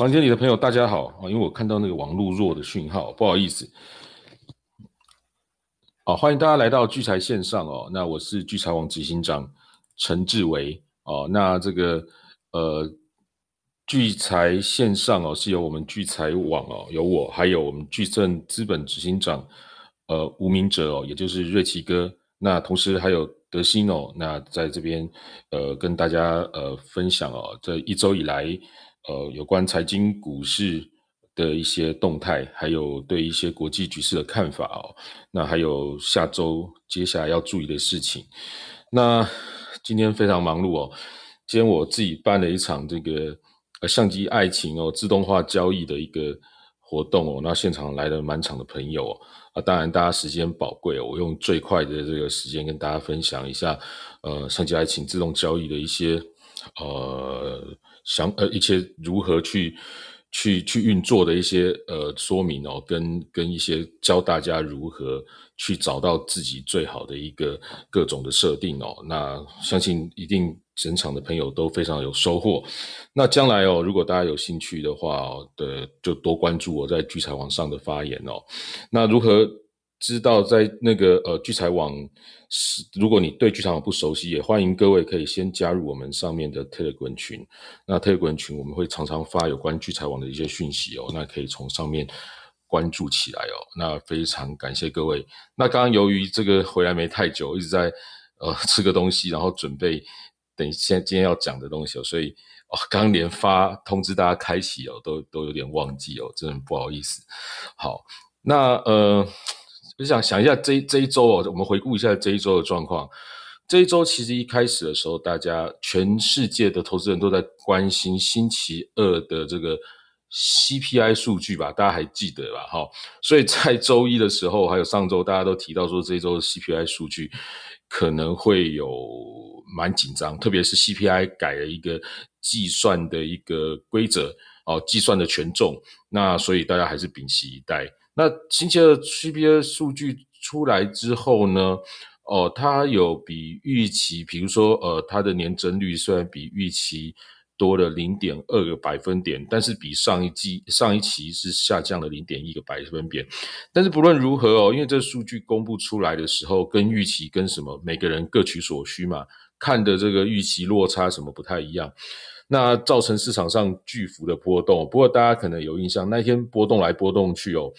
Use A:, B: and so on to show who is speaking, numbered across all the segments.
A: 房间里的朋友，大家好啊！因为我看到那个网络弱的讯号，不好意思。好，欢迎大家来到聚财线上哦。那我是聚财网执行长陈志伟哦。那这个呃，聚财线上哦，是由我们聚财网哦，有我，还有我们聚正资本执行长呃吴明哲哦，也就是瑞奇哥。那同时还有德兴哦，那在这边呃跟大家呃分享哦，这一周以来。呃，有关财经股市的一些动态，还有对一些国际局势的看法哦。那还有下周接下来要注意的事情。那今天非常忙碌哦。今天我自己办了一场这个呃相机爱情哦自动化交易的一个活动哦。那现场来了满场的朋友啊，当然大家时间宝贵，我用最快的这个时间跟大家分享一下呃相机爱情自动交易的一些呃。想呃一些如何去去去运作的一些呃说明哦，跟跟一些教大家如何去找到自己最好的一个各种的设定哦，那相信一定整场的朋友都非常有收获。那将来哦，如果大家有兴趣的话哦，的就多关注我在聚财网上的发言哦。那如何？知道在那个呃聚财网是，如果你对聚财网不熟悉，也欢迎各位可以先加入我们上面的 Telegram 群。那 Telegram 群我们会常常发有关聚财网的一些讯息哦，那可以从上面关注起来哦。那非常感谢各位。那刚刚由于这个回来没太久，一直在呃吃个东西，然后准备等现今天要讲的东西哦，所以哦刚连发通知大家开启哦，都都有点忘记哦，真的不好意思。好，那呃。就想想一下这这一周哦，我们回顾一下这一周的状况。这一周其实一开始的时候，大家全世界的投资人都在关心星期二的这个 CPI 数据吧？大家还记得吧？哈，所以在周一的时候，还有上周，大家都提到说这一周的 CPI 数据可能会有蛮紧张，特别是 CPI 改了一个计算的一个规则哦，计算的权重，那所以大家还是屏息以待。那星期二 CPI 数据出来之后呢？哦，它有比预期，比如说，呃，它的年增率虽然比预期多了零点二个百分点，但是比上一季上一期是下降了零点一个百分点。但是不论如何哦，因为这数据公布出来的时候，跟预期跟什么每个人各取所需嘛，看的这个预期落差什么不太一样，那造成市场上巨幅的波动。不过大家可能有印象，那天波动来波动去哦。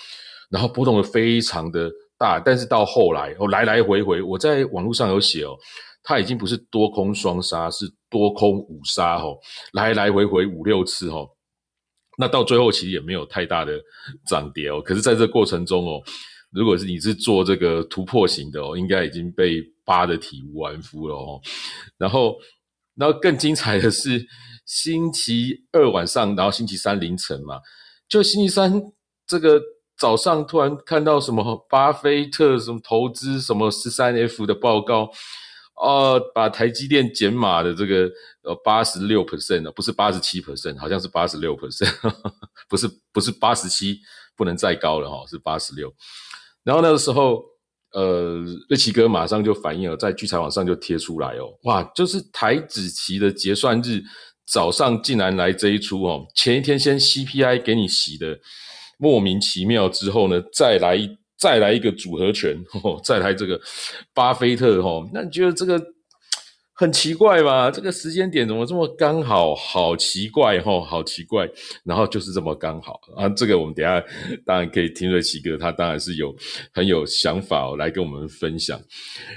A: 然后波动的非常的大，但是到后来哦来来回回，我在网络上有写哦，它已经不是多空双杀，是多空五杀哦，来来回回五六次哦，那到最后其实也没有太大的涨跌哦，可是在这过程中哦，如果是你是做这个突破型的哦，应该已经被扒得体无完肤了哦，然后然后更精彩的是星期二晚上，然后星期三凌晨嘛，就星期三这个。早上突然看到什么巴菲特什么投资什么十三 F 的报告，哦，把台积电减码的这个呃八十六 percent 不是八十七 percent，好像是八十六 percent，不是不是八十七，不能再高了哈，是八十六。然后那个时候，呃，瑞奇哥马上就反应了，在聚财网上就贴出来哦，哇，就是台子期的结算日早上竟然来这一出哦，前一天先 CPI 给你洗的。莫名其妙之后呢，再来再来一个组合拳，再来这个巴菲特哦，那你觉得这个很奇怪吧？这个时间点怎么这么刚好？好奇怪哈，好奇怪。然后就是这么刚好啊，这个我们等下当然可以听瑞奇哥，他当然是有很有想法来跟我们分享。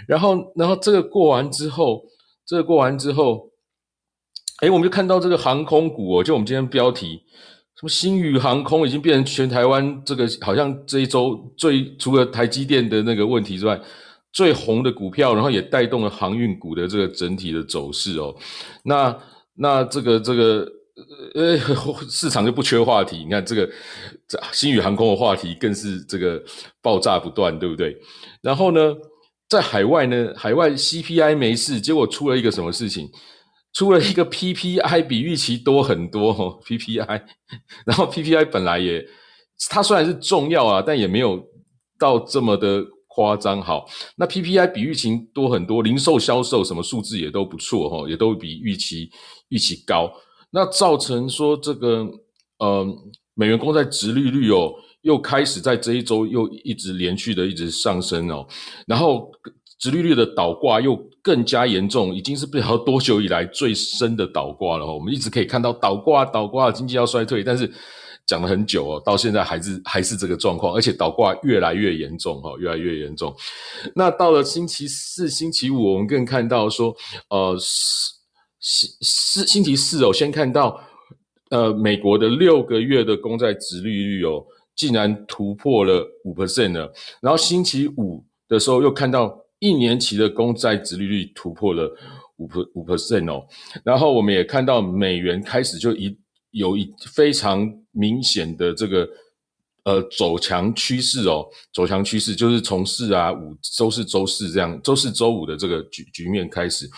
A: 然后，然后这个过完之后，这个过完之后，哎，我们就看到这个航空股哦，就我们今天标题。什么新宇航空已经变成全台湾这个好像这一周最除了台积电的那个问题之外最红的股票，然后也带动了航运股的这个整体的走势哦。那那这个这个呃 市场就不缺话题，你看这个这新宇航空的话题更是这个爆炸不断，对不对？然后呢，在海外呢，海外 CPI 没事，结果出了一个什么事情？出了一个 PPI 比预期多很多哦，PPI，然后 PPI 本来也，它虽然是重要啊，但也没有到这么的夸张。好，那 PPI 比预期多很多，零售销售什么数字也都不错哈，也都比预期预期高。那造成说这个呃，美元公债值利率哦，又开始在这一周又一直连续的一直上升哦，然后值利率的倒挂又更加严重，已经是不知道多久以来最深的倒挂了。我们一直可以看到倒挂倒挂，经济要衰退，但是讲了很久哦，到现在还是还是这个状况，而且倒挂越来越严重哈，越来越严重。那到了星期四、星期五，我们更看到说，呃，星四星期四哦，先看到。呃，美国的六个月的公债值利率哦，竟然突破了五 percent 了。然后星期五的时候又看到一年期的公债值利率突破了五 per 五 percent 哦。然后我们也看到美元开始就一有一非常明显的这个呃走强趋势哦，走强趋势就是从四啊五周四周四这样周四周五的这个局局面开始。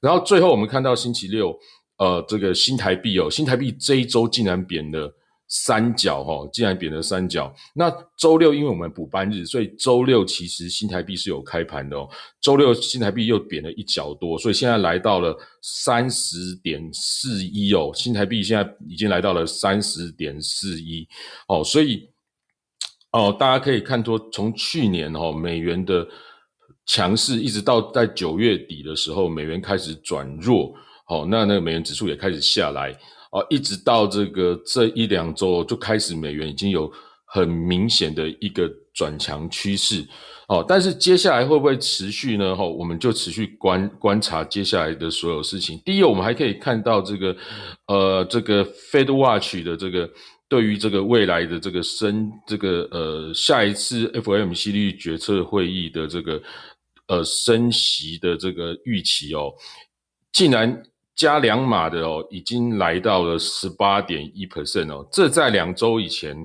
A: 然后最后我们看到星期六。呃，这个新台币哦，新台币这一周竟然贬了三角哈，竟然贬了三角。那周六因为我们补班日，所以周六其实新台币是有开盘的哦。周六新台币又贬了一角多，所以现在来到了三十点四一哦，新台币现在已经来到了三十点四一哦，所以哦，大家可以看出，从去年哦美元的强势，一直到在九月底的时候，美元开始转弱。好，那那个美元指数也开始下来，哦，一直到这个这一两周就开始美元已经有很明显的一个转强趋势，哦，但是接下来会不会持续呢？哈，我们就持续观观察接下来的所有事情。第一，我们还可以看到这个，呃，这个 Fed Watch 的这个对于这个未来的这个升这个呃下一次 FOMC 利率决策会议的这个呃升息的这个预期哦，竟然。加两码的哦，已经来到了十八点一 percent 哦，这在两周以前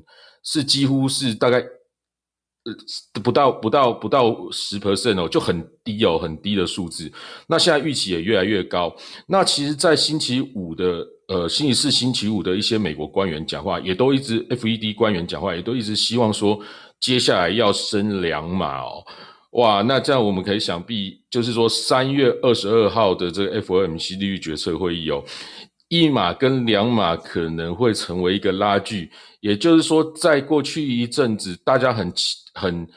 A: 是几乎是大概呃不到不到不到十 percent 哦，就很低哦，很低的数字。那现在预期也越来越高。那其实，在星期五的呃星期四、星期五的一些美国官员讲话，也都一直 FED 官员讲话，也都一直希望说接下来要升两码哦。哇，那这样我们可以想必，就是说三月二十二号的这个 FOMC 利率决策会议哦，一码跟两码可能会成为一个拉锯，也就是说，在过去一阵子，大家很很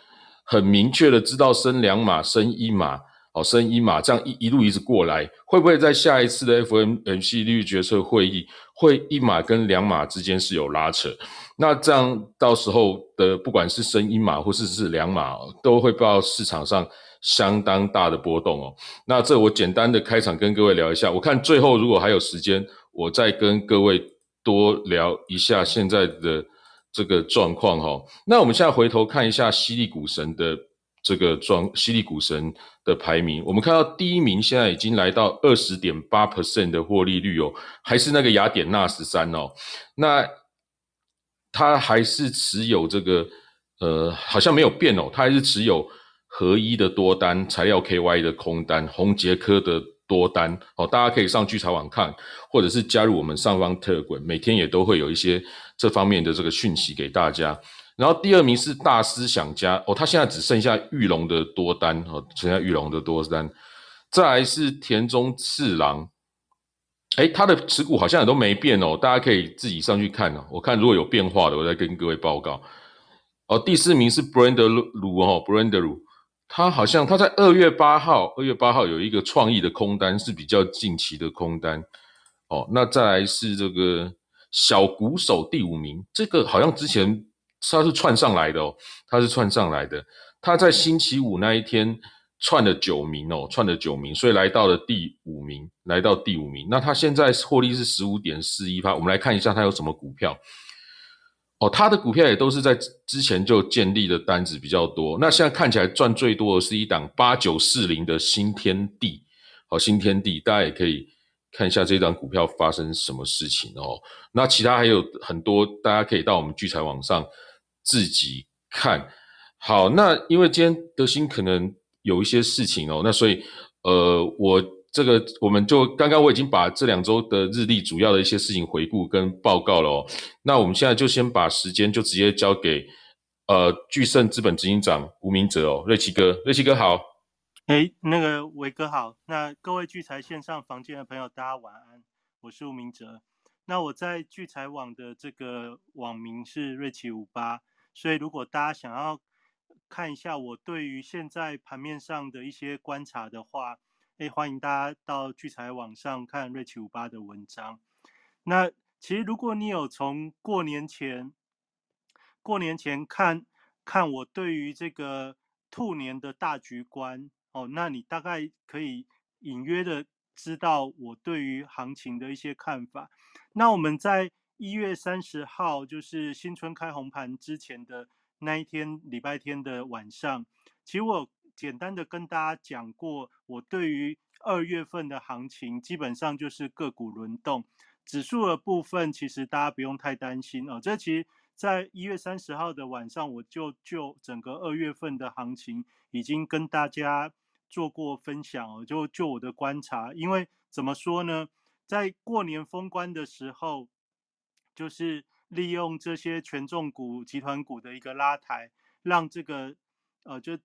A: 很明确的知道升两码、升一码，哦，升一码，这样一一路一直过来，会不会在下一次的 FOMC 利率决策会议，会一码跟两码之间是有拉扯？那这样到时候的不管是升一码或是是两码，都会报市场上相当大的波动哦。那这我简单的开场跟各位聊一下，我看最后如果还有时间，我再跟各位多聊一下现在的这个状况哈。那我们现在回头看一下犀利股神的这个状，犀利股神的排名，我们看到第一名现在已经来到二十点八 percent 的获利率哦，还是那个雅典娜十三哦，那。他还是持有这个，呃，好像没有变哦。他还是持有合一的多单，材料 KY 的空单，红杰科的多单哦。大家可以上聚财网看，或者是加入我们上方特滚，每天也都会有一些这方面的这个讯息给大家。然后第二名是大思想家哦，他现在只剩下玉龙的多单哦，剩下玉龙的多单。再来是田中次郎。哎，他的持股好像也都没变哦，大家可以自己上去看哦。我看如果有变化的，我再跟各位报告。哦，第四名是 Brand 卢哦，Brand 卢，他好像他在二月八号，二月八号有一个创意的空单是比较近期的空单。哦，那再来是这个小鼓手第五名，这个好像之前他是串上来的哦，他是串上来的，他在星期五那一天。串了九名哦，串了九名，所以来到了第五名，来到第五名。那他现在获利是十五点四一趴。我们来看一下他有什么股票。哦，他的股票也都是在之前就建立的单子比较多。那现在看起来赚最多的是一档八九四零的新天地。好，新天地，大家也可以看一下这张股票发生什么事情哦。那其他还有很多，大家可以到我们聚财网上自己看。好，那因为今天德兴可能。有一些事情哦，那所以，呃，我这个我们就刚刚我已经把这两周的日历主要的一些事情回顾跟报告了哦。那我们现在就先把时间就直接交给呃巨盛资本执行长吴明哲哦，瑞奇哥，瑞奇哥好。
B: 哎，那个伟哥好。那各位聚财线上房间的朋友，大家晚安，我是吴明哲。那我在聚财网的这个网名是瑞奇五八，所以如果大家想要看一下我对于现在盘面上的一些观察的话，哎，欢迎大家到聚财网上看瑞奇五八的文章。那其实如果你有从过年前过年前看看我对于这个兔年的大局观哦，那你大概可以隐约的知道我对于行情的一些看法。那我们在一月三十号，就是新春开红盘之前的那一天，礼拜天的晚上，其实我简单的跟大家讲过，我对于二月份的行情基本上就是个股轮动。指数的部分，其实大家不用太担心哦。这其实在一月三十号的晚上，我就就整个二月份的行情已经跟大家做过分享哦。就就我的观察，因为怎么说呢，在过年封关的时候，就是利用这些权重股、集团股的一个拉抬，让这个呃，就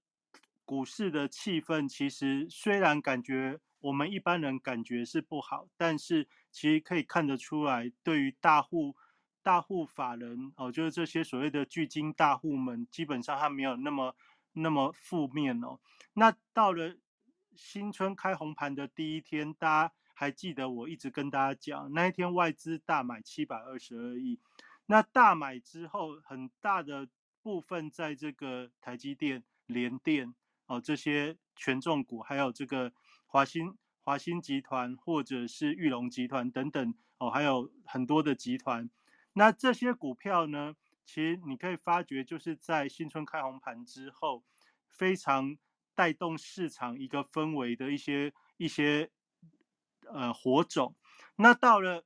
B: 股市的气氛，其实虽然感觉。我们一般人感觉是不好，但是其实可以看得出来，对于大户、大户法人哦，就是这些所谓的巨金大户们，基本上他没有那么那么负面哦。那到了新春开红盘的第一天，大家还记得我一直跟大家讲，那一天外资大买七百二十二亿，那大买之后，很大的部分在这个台积电、联电哦这些权重股，还有这个。华兴、华兴集团或者是玉龙集团等等哦，还有很多的集团。那这些股票呢，其实你可以发觉，就是在新春开红盘之后，非常带动市场一个氛围的一些一些呃火种。那到了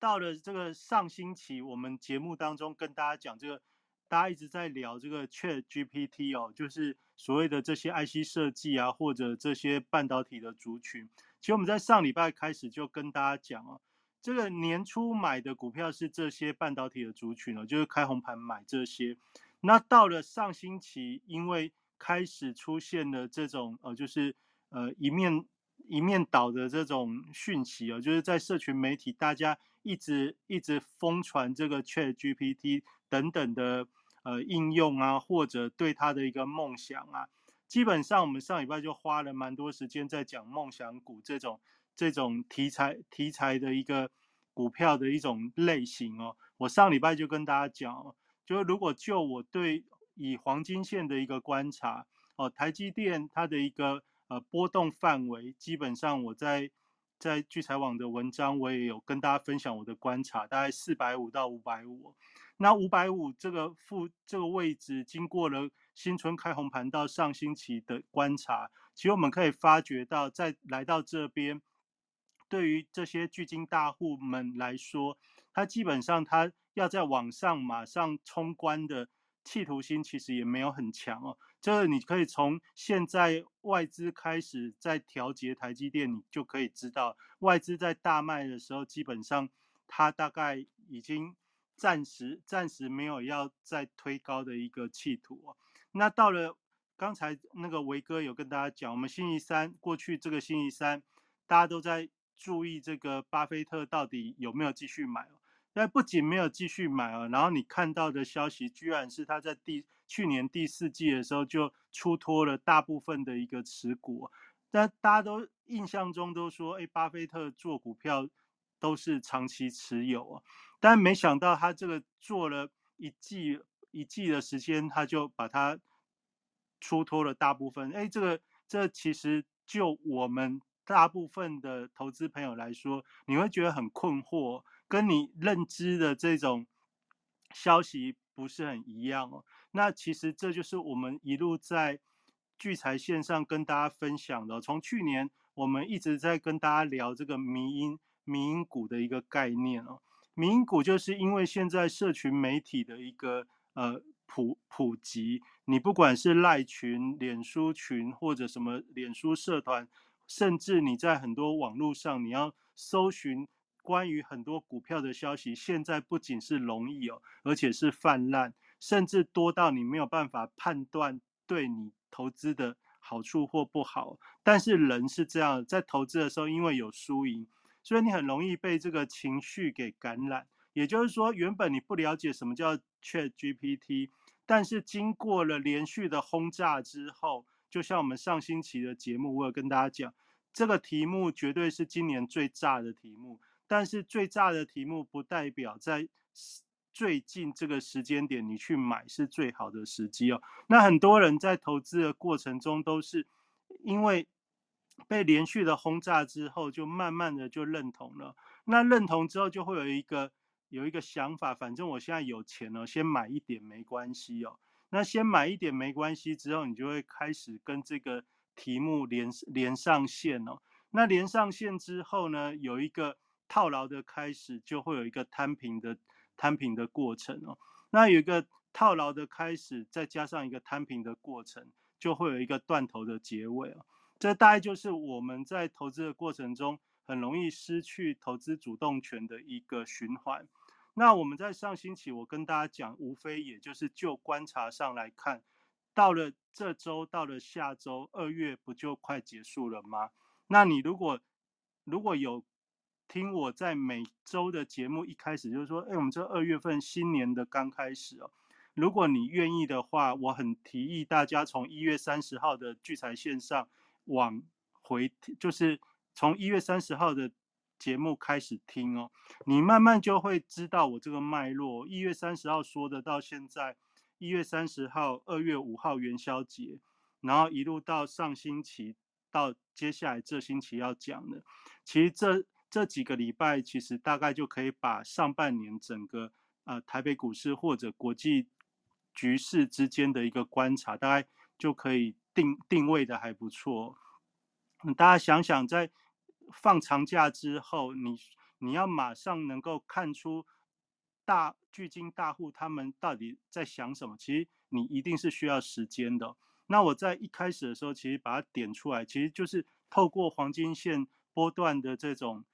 B: 到了这个上星期，我们节目当中跟大家讲这个。大家一直在聊这个 Chat GPT 哦，就是所谓的这些 IC 设计啊，或者这些半导体的族群。其实我们在上礼拜开始就跟大家讲哦，这个年初买的股票是这些半导体的族群哦，就是开红盘买这些。那到了上星期，因为开始出现了这种呃，就是呃一面一面倒的这种讯息哦，就是在社群媒体大家一直一直疯传这个 Chat GPT 等等的。呃，应用啊，或者对它的一个梦想啊，基本上我们上礼拜就花了蛮多时间在讲梦想股这种这种题材题材的一个股票的一种类型哦。我上礼拜就跟大家讲，就如果就我对以黄金线的一个观察哦，台积电它的一个呃波动范围，基本上我在在聚财网的文章我也有跟大家分享我的观察，大概四百五到五百五。那五百五这个负这个位置，经过了新春开红盘到上星期的观察，其实我们可以发觉到，在来到这边，对于这些巨金大户们来说，它基本上它要在网上马上冲关的企图心，其实也没有很强哦。这个你可以从现在外资开始在调节台积电，你就可以知道，外资在大卖的时候，基本上它大概已经。暂时暂时没有要再推高的一个企图哦。那到了刚才那个维哥有跟大家讲，我们星期三过去这个星期三，大家都在注意这个巴菲特到底有没有继续买哦。但不仅没有继续买哦，然后你看到的消息居然是他在第去年第四季的时候就出脱了大部分的一个持股。但大家都印象中都说，哎，巴菲特做股票都是长期持有啊。但没想到他这个做了一季一季的时间，他就把它出脱了大部分。哎，这个这其实就我们大部分的投资朋友来说，你会觉得很困惑，跟你认知的这种消息不是很一样哦。那其实这就是我们一路在聚财线上跟大家分享的。从去年我们一直在跟大家聊这个民营民营股的一个概念哦。民股就是因为现在社群媒体的一个呃普普及，你不管是赖群、脸书群或者什么脸书社团，甚至你在很多网络上，你要搜寻关于很多股票的消息，现在不仅是容易哦，而且是泛滥，甚至多到你没有办法判断对你投资的好处或不好。但是人是这样，在投资的时候，因为有输赢。所以你很容易被这个情绪给感染。也就是说，原本你不了解什么叫 Chat GPT，但是经过了连续的轰炸之后，就像我们上星期的节目，我有跟大家讲，这个题目绝对是今年最炸的题目。但是最炸的题目不代表在最近这个时间点你去买是最好的时机哦。那很多人在投资的过程中都是因为被连续的轰炸之后，就慢慢的就认同了。那认同之后就会有一个有一个想法，反正我现在有钱了，先买一点没关系哦。那先买一点没关系之后，你就会开始跟这个题目连连上线哦。那连上线之后呢，有一个。套牢的开始就会有一个摊平的摊平的过程哦，那有一个套牢的开始，再加上一个摊平的过程，就会有一个断头的结尾哦。这大概就是我们在投资的过程中很容易失去投资主动权的一个循环。那我们在上星期我跟大家讲，无非也就是就观察上来看，到了这周，到了下周，二月不就快结束了吗？那你如果如果有听我在每周的节目一开始就是说，哎，我们这二月份新年的刚开始哦，如果你愿意的话，我很提议大家从一月三十号的聚财线上往回，就是从一月三十号的节目开始听哦，你慢慢就会知道我这个脉络。一月三十号说的到现在，一月三十号、二月五号元宵节，然后一路到上星期到接下来这星期要讲的，其实这。这几个礼拜，其实大概就可以把上半年整个呃台北股市或者国际局势之间的一个观察，大概就可以定定位的还不错。大家想想，在放长假之后，你你要马上能够看出大巨金大户他们到底在想什么，其实你一定是需要时间的。那我在一开始的时候，其实把它点出来，其实就是透过黄金线波段的这种。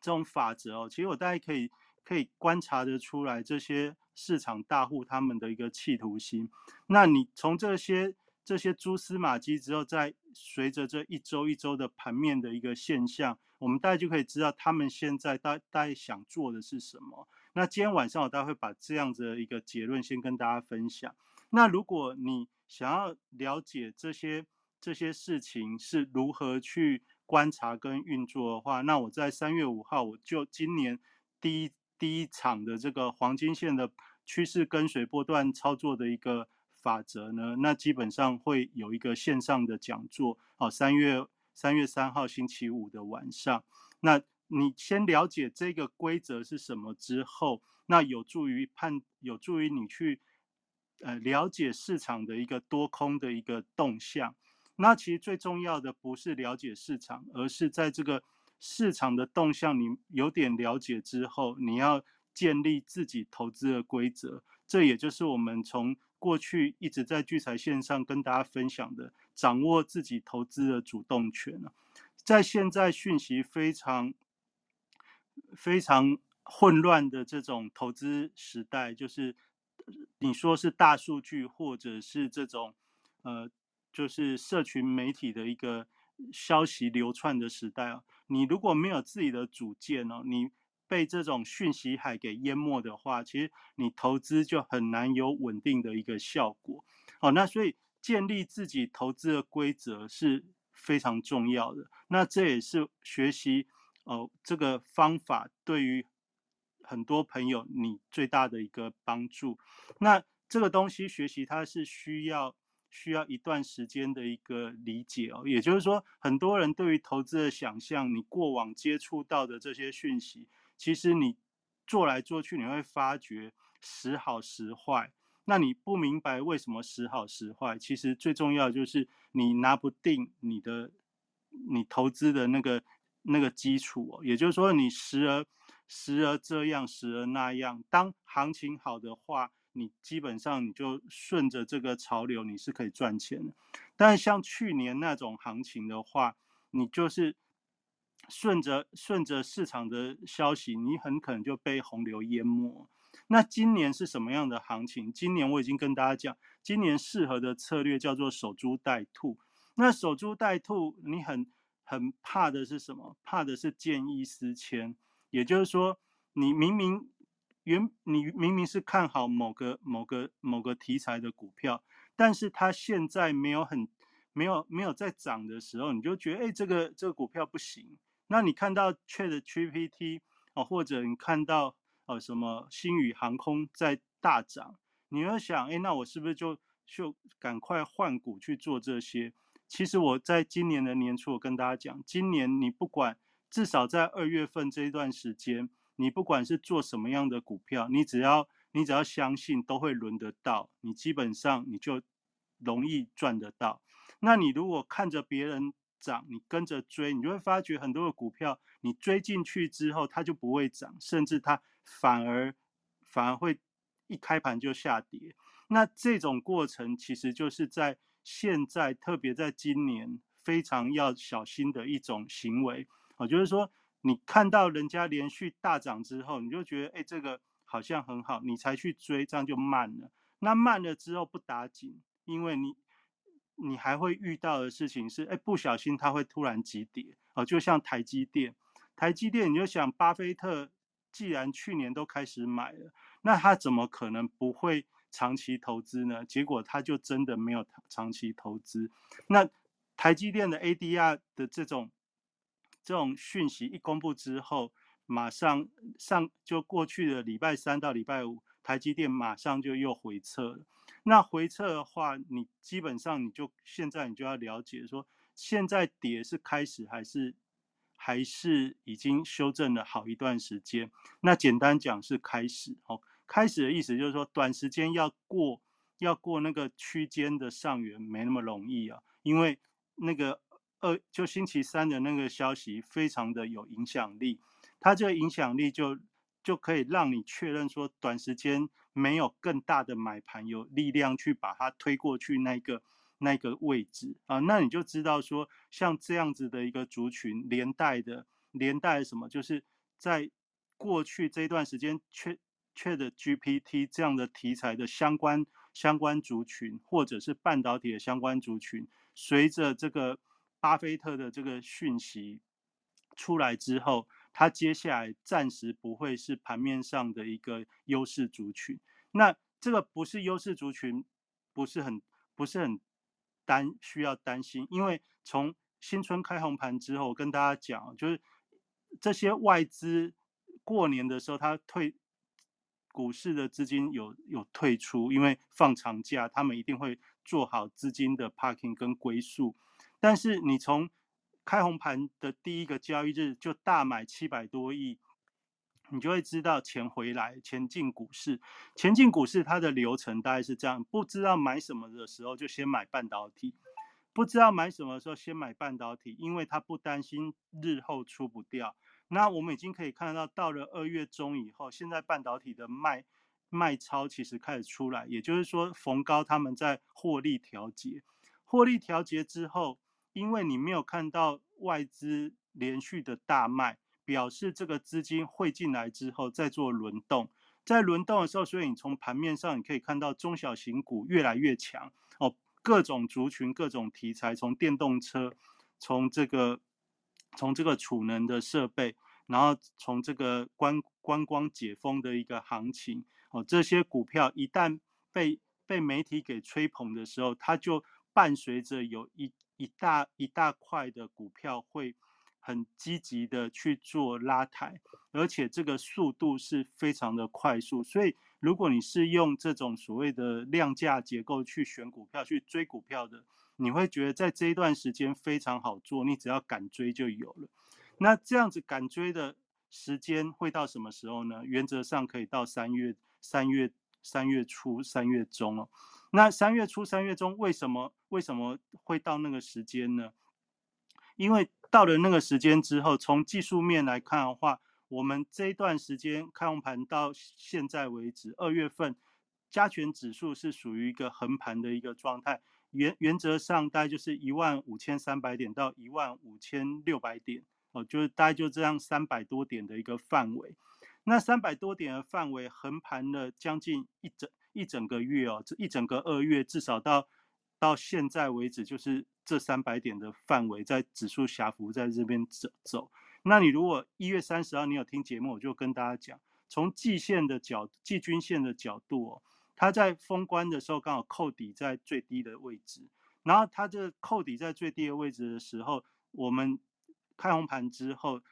B: 这种法则哦，其实我大概可以可以观察得出来这些市场大户他们的一个企图心。那你从这些这些蛛丝马迹之后，再随着这一周一周的盘面的一个现象，我们大概就可以知道他们现在大大概想做的是什么。那今天晚上我大概会把这样子的一个结论先跟大家分享。那如果你想要了解这些这些事情是如何去，观察跟运作的话，那我在三月五号，我就今年第一第一场的这个黄金线的趋势跟随波段操作的一个法则呢，那基本上会有一个线上的讲座哦，三月三月三号星期五的晚上，那你先了解这个规则是什么之后，那有助于判，有助于你去呃了解市场的一个多空的一个动向。那其实最重要的不是了解市场，而是在这个市场的动向你有点了解之后，你要建立自己投资的规则。这也就是我们从过去一直在聚财线上跟大家分享的，掌握自己投资的主动权了。在现在讯息非常非常混乱的这种投资时代，就是你说是大数据，或者是这种呃。就是社群媒体的一个消息流窜的时代啊，你如果没有自己的主见哦，你被这种讯息海给淹没的话，其实你投资就很难有稳定的一个效果。哦，那所以建立自己投资的规则是非常重要的。那这也是学习哦这个方法对于很多朋友你最大的一个帮助。那这个东西学习它是需要。需要一段时间的一个理解哦，也就是说，很多人对于投资的想象，你过往接触到的这些讯息，其实你做来做去，你会发觉时好时坏。那你不明白为什么时好时坏，其实最重要就是你拿不定你的你投资的那个那个基础哦，也就是说，你时而时而这样，时而那样。当行情好的话。你基本上你就顺着这个潮流，你是可以赚钱的。但是像去年那种行情的话，你就是顺着顺着市场的消息，你很可能就被洪流淹没。那今年是什么样的行情？今年我已经跟大家讲，今年适合的策略叫做守株待兔。那守株待兔，你很很怕的是什么？怕的是见异思迁，也就是说，你明明原你明明是看好某个某个某个题材的股票，但是它现在没有很没有没有在涨的时候，你就觉得哎，这个这个股票不行。那你看到 Chat GPT 哦，或者你看到呃什么星宇航空在大涨，你要想哎，那我是不是就就赶快换股去做这些？其实我在今年的年初，我跟大家讲，今年你不管至少在二月份这一段时间，你不管是做什么样的股票，你只要你只要相信都会轮得到，你基本上你就容易赚得到。那你如果看着别人涨，你跟着追，你就会发觉很多的股票，你追进去之后它就不会涨，甚至它反而反而会一开盘就下跌。那这种过程其实就是在。现在特别在今年非常要小心的一种行为，哦，就是说你看到人家连续大涨之后，你就觉得哎，这个好像很好，你才去追，这样就慢了。那慢了之后不打紧，因为你你还会遇到的事情是，哎，不小心它会突然急跌，哦，就像台积电，台积电你就想，巴菲特既然去年都开始买了，那他怎么可能不会？长期投资呢，结果他就真的没有长期投资。那台积电的 ADR 的这种这种讯息一公布之后，马上上就过去的礼拜三到礼拜五，台积电马上就又回撤了。那回撤的话，你基本上你就现在你就要了解说，现在跌是开始还是还是已经修正了好一段时间？那简单讲是开始哦。开始的意思就是说，短时间要过要过那个区间的上缘没那么容易啊，因为那个二就星期三的那个消息非常的有影响力，它这个影响力就就可以让你确认说，短时间没有更大的买盘有力量去把它推过去那个那个位置啊，那你就知道说，像这样子的一个族群连带的连带什么，就是在过去这段时间确。确的 GPT 这样的题材的相关相关族群，或者是半导体的相关族群，随着这个巴菲特的这个讯息出来之后，它接下来暂时不会是盘面上的一个优势族群。那这个不是优势族群，不是很不是很担需要担心，因为从新春开红盘之后，我跟大家讲，就是这些外资过年的时候，他退。股市的资金有有退出，因为放长假，他们一定会做好资金的 parking 跟归宿。但是你从开红盘的第一个交易日就大买七百多亿，你就会知道钱回来，钱进股市。钱进股市它的流程大概是这样：不知道买什么的时候就先买半导体；不知道买什么的时候先买半导体，因为它不担心日后出不掉。那我们已经可以看到，到了二月中以后，现在半导体的卖卖超其实开始出来，也就是说，逢高他们在获利调节，获利调节之后，因为你没有看到外资连续的大卖，表示这个资金汇进来之后再做轮动，在轮动的时候，所以你从盘面上你可以看到中小型股越来越强哦，各种族群、各种题材，从电动车，从这个。从这个储能的设备，然后从这个观观光解封的一个行情哦，这些股票一旦被被媒体给吹捧的时候，它就伴随着有一一大一大块的股票会很积极的去做拉抬，而且这个速度是非常的快速。所以，如果你是用这种所谓的量价结构去选股票、去追股票的。你会觉得在这一段时间非常好做，你只要敢追就有了。那这样子敢追的时间会到什么时候呢？原则上可以到三月、三月、三月初、三月中哦。那三月初、三月中为什么为什么会到那个时间呢？因为到了那个时间之后，从技术面来看的话，我们这一段时间开红盘到现在为止，二月份加权指数是属于一个横盘的一个状态。原原则上大概就是一万五千三百点到一万五千六百点哦，就是大概就这样三百多点的一个范围。那三百多点的范围横盘了将近一整一整个月哦，这一整个二月至少到到现在为止，就是这三百点的范围，在指数狭幅在这边走走。那你如果一月三十号你有听节目，我就跟大家讲，从季线的角季均线的角度哦，它在封关的时候刚好扣底在最低的位置，然后它这扣底在最低的位置的时候，我们开红盘之后，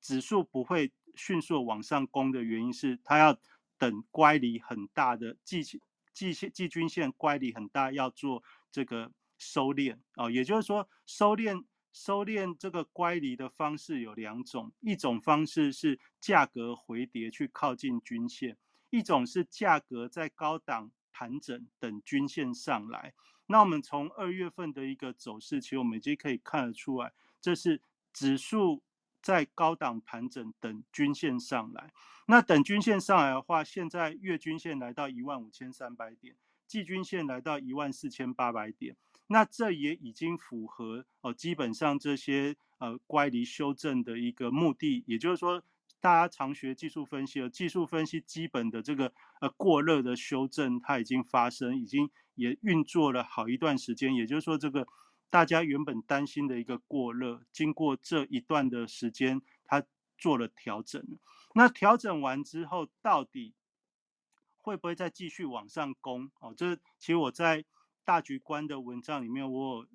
B: 指数不会迅速往上攻的原因是它要等乖离很大的季季线季均线乖离很大，要做这个收敛哦，也就是说收敛。收敛这个乖离的方式有两种，一种方式是价格回跌去靠近均线，一种是价格在高档盘整等均线上来。那我们从二月份的一个走势，其实我们已经可以看得出来，这是指数在高档盘整等均线上来。那等均线上来的话，现在月均线来到一万五千三百点，季均线来到一万四千八百点。那这也已经符合哦，基本上这些呃乖离修正的一个目的，也就是说，大家常学技术分析了，技术分析基本的这个呃过热的修正，它已经发生，已经也运作了好一段时间，也就是说，这个大家原本担心的一个过热，经过这一段的时间，它做了调整。那调整完之后，到底会不会再继续往上攻？哦，这其实我在。大局观的文章里面，我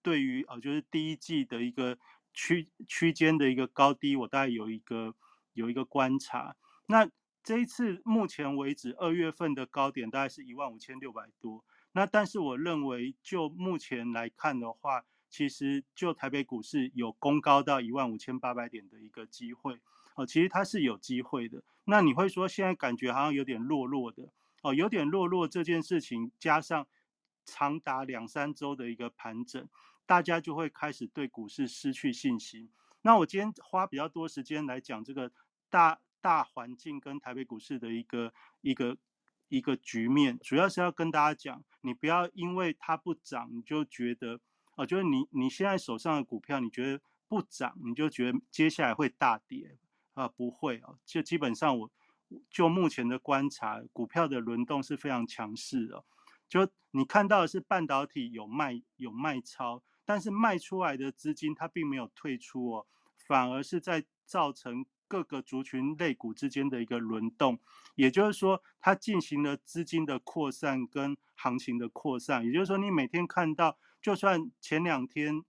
B: 对于呃，就是第一季的一个区区间的一个高低，我大概有一个有一个观察。那这一次目前为止，二月份的高点大概是一万五千六百多。那但是我认为，就目前来看的话，其实就台北股市有攻高到一万五千八百点的一个机会哦，其实它是有机会的。那你会说现在感觉好像有点弱弱的？哦，有点落落这件事情，加上长达两三周的一个盘整，大家就会开始对股市失去信心。那我今天花比较多时间来讲这个大大环境跟台北股市的一个一个一个局面，主要是要跟大家讲，你不要因为它不涨，你就觉得哦，就是你你现在手上的股票，你觉得不涨，你就觉得接下来会大跌啊？不会啊，就基本上我。就目前的观察，股票的轮动是非常强势的。就你看到的是半导体有卖有卖超，但是卖出来的资金它并没有退出哦，反而是在造成各个族群类股之间的一个轮动。也就是说，它进行了资金的扩散跟行情的扩散。也就是说，你每天看到，就算前两天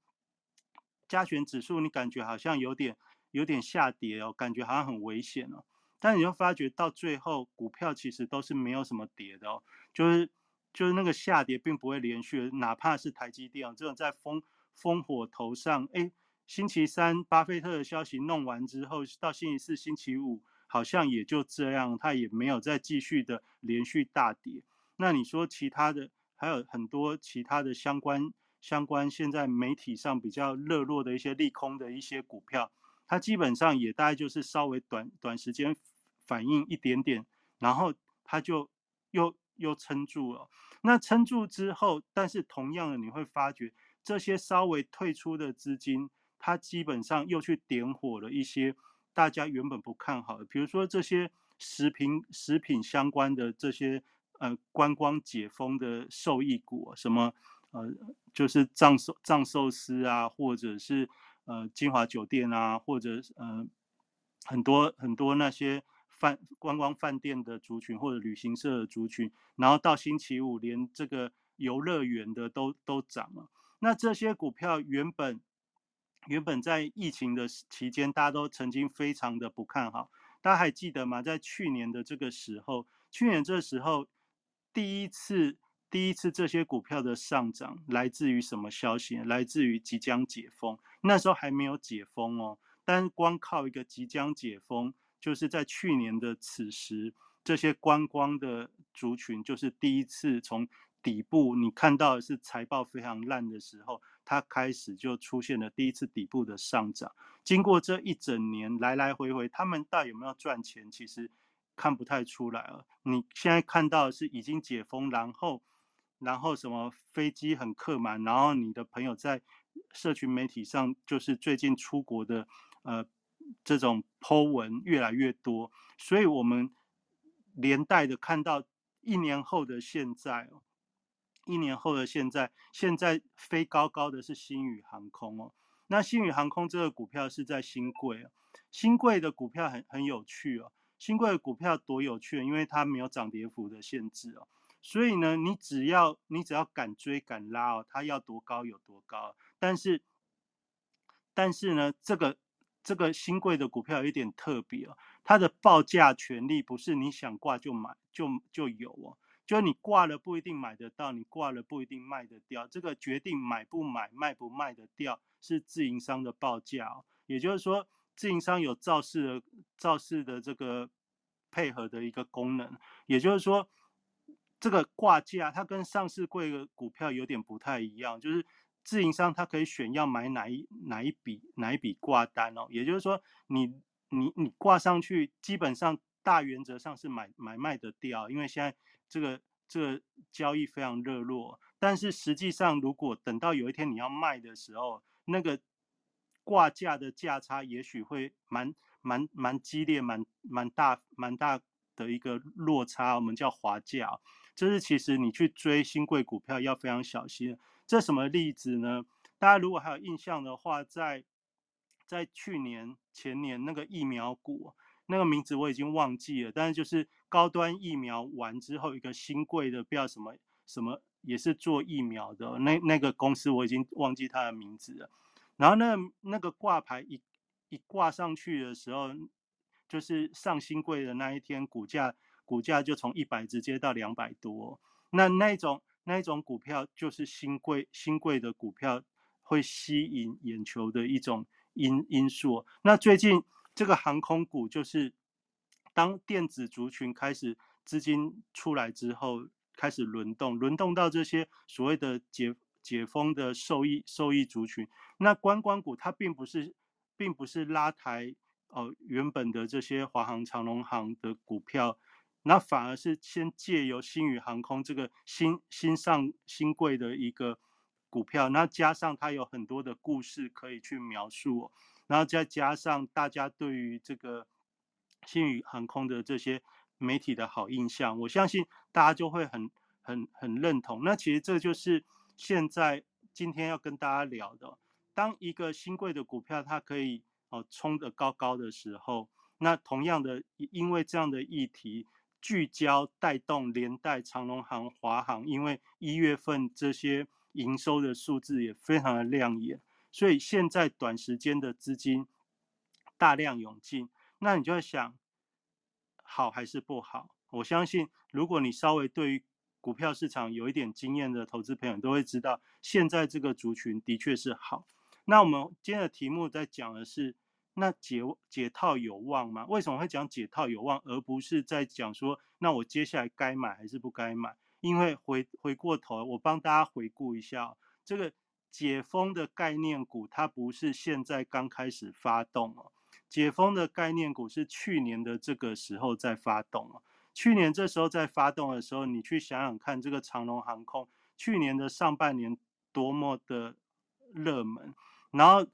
B: 加权指数，你感觉好像有点有点下跌哦，感觉好像很危险哦。但你就发觉到最后，股票其实都是没有什么跌的哦，就是就是那个下跌并不会连续，哪怕是台积电这种在风烽火头上，哎，星期三巴菲特的消息弄完之后，到星期四、星期五好像也就这样，它也没有再继续的连续大跌。那你说其他的还有很多其他的相关相关，现在媒体上比较热络的一些利空的一些股票，它基本上也大概就是稍微短短时间。反应一点点，然后它就又又撑住了。那撑住之后，但是同样的，你会发觉这些稍微退出的资金，它基本上又去点火了一些大家原本不看好的，比如说这些食品食品相关的这些呃观光解封的受益股，什么呃就是藏寿藏寿司啊，或者是呃金华酒店啊，或者呃很多很多那些。饭观光饭店的族群或者旅行社的族群，然后到星期五连这个游乐园的都都涨了。那这些股票原本原本在疫情的期间，大家都曾经非常的不看好。大家还记得吗？在去年的这个时候，去年这时候第一次第一次这些股票的上涨来自于什么消息？来自于即将解封。那时候还没有解封哦，但光靠一个即将解封。就是在去年的此时，这些观光的族群就是第一次从底部，你看到是财报非常烂的时候，它开始就出现了第一次底部的上涨。经过这一整年来来回回，他们到底有没有赚钱，其实看不太出来了。你现在看到的是已经解封，然后然后什么飞机很客满，然后你的朋友在社群媒体上就是最近出国的，呃。这种 Po 文越来越多，所以我们连带的看到一年后的现在，一年后的现在，现在飞高高的是新宇航空哦。那新宇航空这个股票是在新贵，新贵的股票很很有趣哦。新贵的股票多有趣，因为它没有涨跌幅的限制哦。所以呢，你只要你只要敢追敢拉哦，它要多高有多高。但是但是呢，这个这个新贵的股票有点特别哦，它的报价权利不是你想挂就买就就有哦。就你挂了不一定买得到，你挂了不一定卖得掉。这个决定买不买、卖不卖得掉是自营商的报价。也就是说，自营商有造势的造势的这个配合的一个功能。也就是说，这个挂价它跟上市柜的股票有点不太一样，就是自营商它可以选要买哪一哪一笔哪一笔挂单哦。也就是说，你你你挂上去，基本上大原则上是买买卖得掉，因为现在。这个这个交易非常热络，但是实际上，如果等到有一天你要卖的时候，那个挂价的价差也许会蛮蛮蛮激烈、蛮蛮大、蛮大的一个落差，我们叫滑价。这是其实你去追新贵股票要非常小心。这什么例子呢？大家如果还有印象的话，在在去年前年那个疫苗股。那个名字我已经忘记了，但是就是高端疫苗完之后，一个新贵的，不知道什么什么，也是做疫苗的那那个公司，我已经忘记它的名字了。然后那那个挂牌一一挂上去的时候，就是上新贵的那一天，股价股价就从一百直接到两百多。那那种那种股票就是新贵新贵的股票会吸引眼球的一种因因素。那最近。这个航空股就是当电子族群开始资金出来之后，开始轮动，轮动到这些所谓的解解封的受益受益族群。那观光股它并不是并不是拉抬哦原本的这些华航、长龙航的股票，那反而是先借由新宇航空这个新新上新贵的一个股票，那加上它有很多的故事可以去描述。然后再加上大家对于这个新宇航空的这些媒体的好印象，我相信大家就会很很很认同。那其实这就是现在今天要跟大家聊的。当一个新贵的股票它可以哦冲得高高的时候，那同样的因为这样的议题聚焦带动连带长龙航、华航，因为一月份这些营收的数字也非常的亮眼。所以现在短时间的资金大量涌进，那你就要想好还是不好？我相信，如果你稍微对于股票市场有一点经验的投资朋友，都会知道现在这个族群的确是好。那我们今天的题目在讲的是，那解解套有望吗？为什么会讲解套有望，而不是在讲说，那我接下来该买还是不该买？因为回回过头，我帮大家回顾一下这个。解封的概念股，它不是现在刚开始发动哦。解封的概念股是去年的这个时候在发动哦。去年这时候在发动的时候，你去想想看，这个长龙航空去年的上半年多么的热门，然后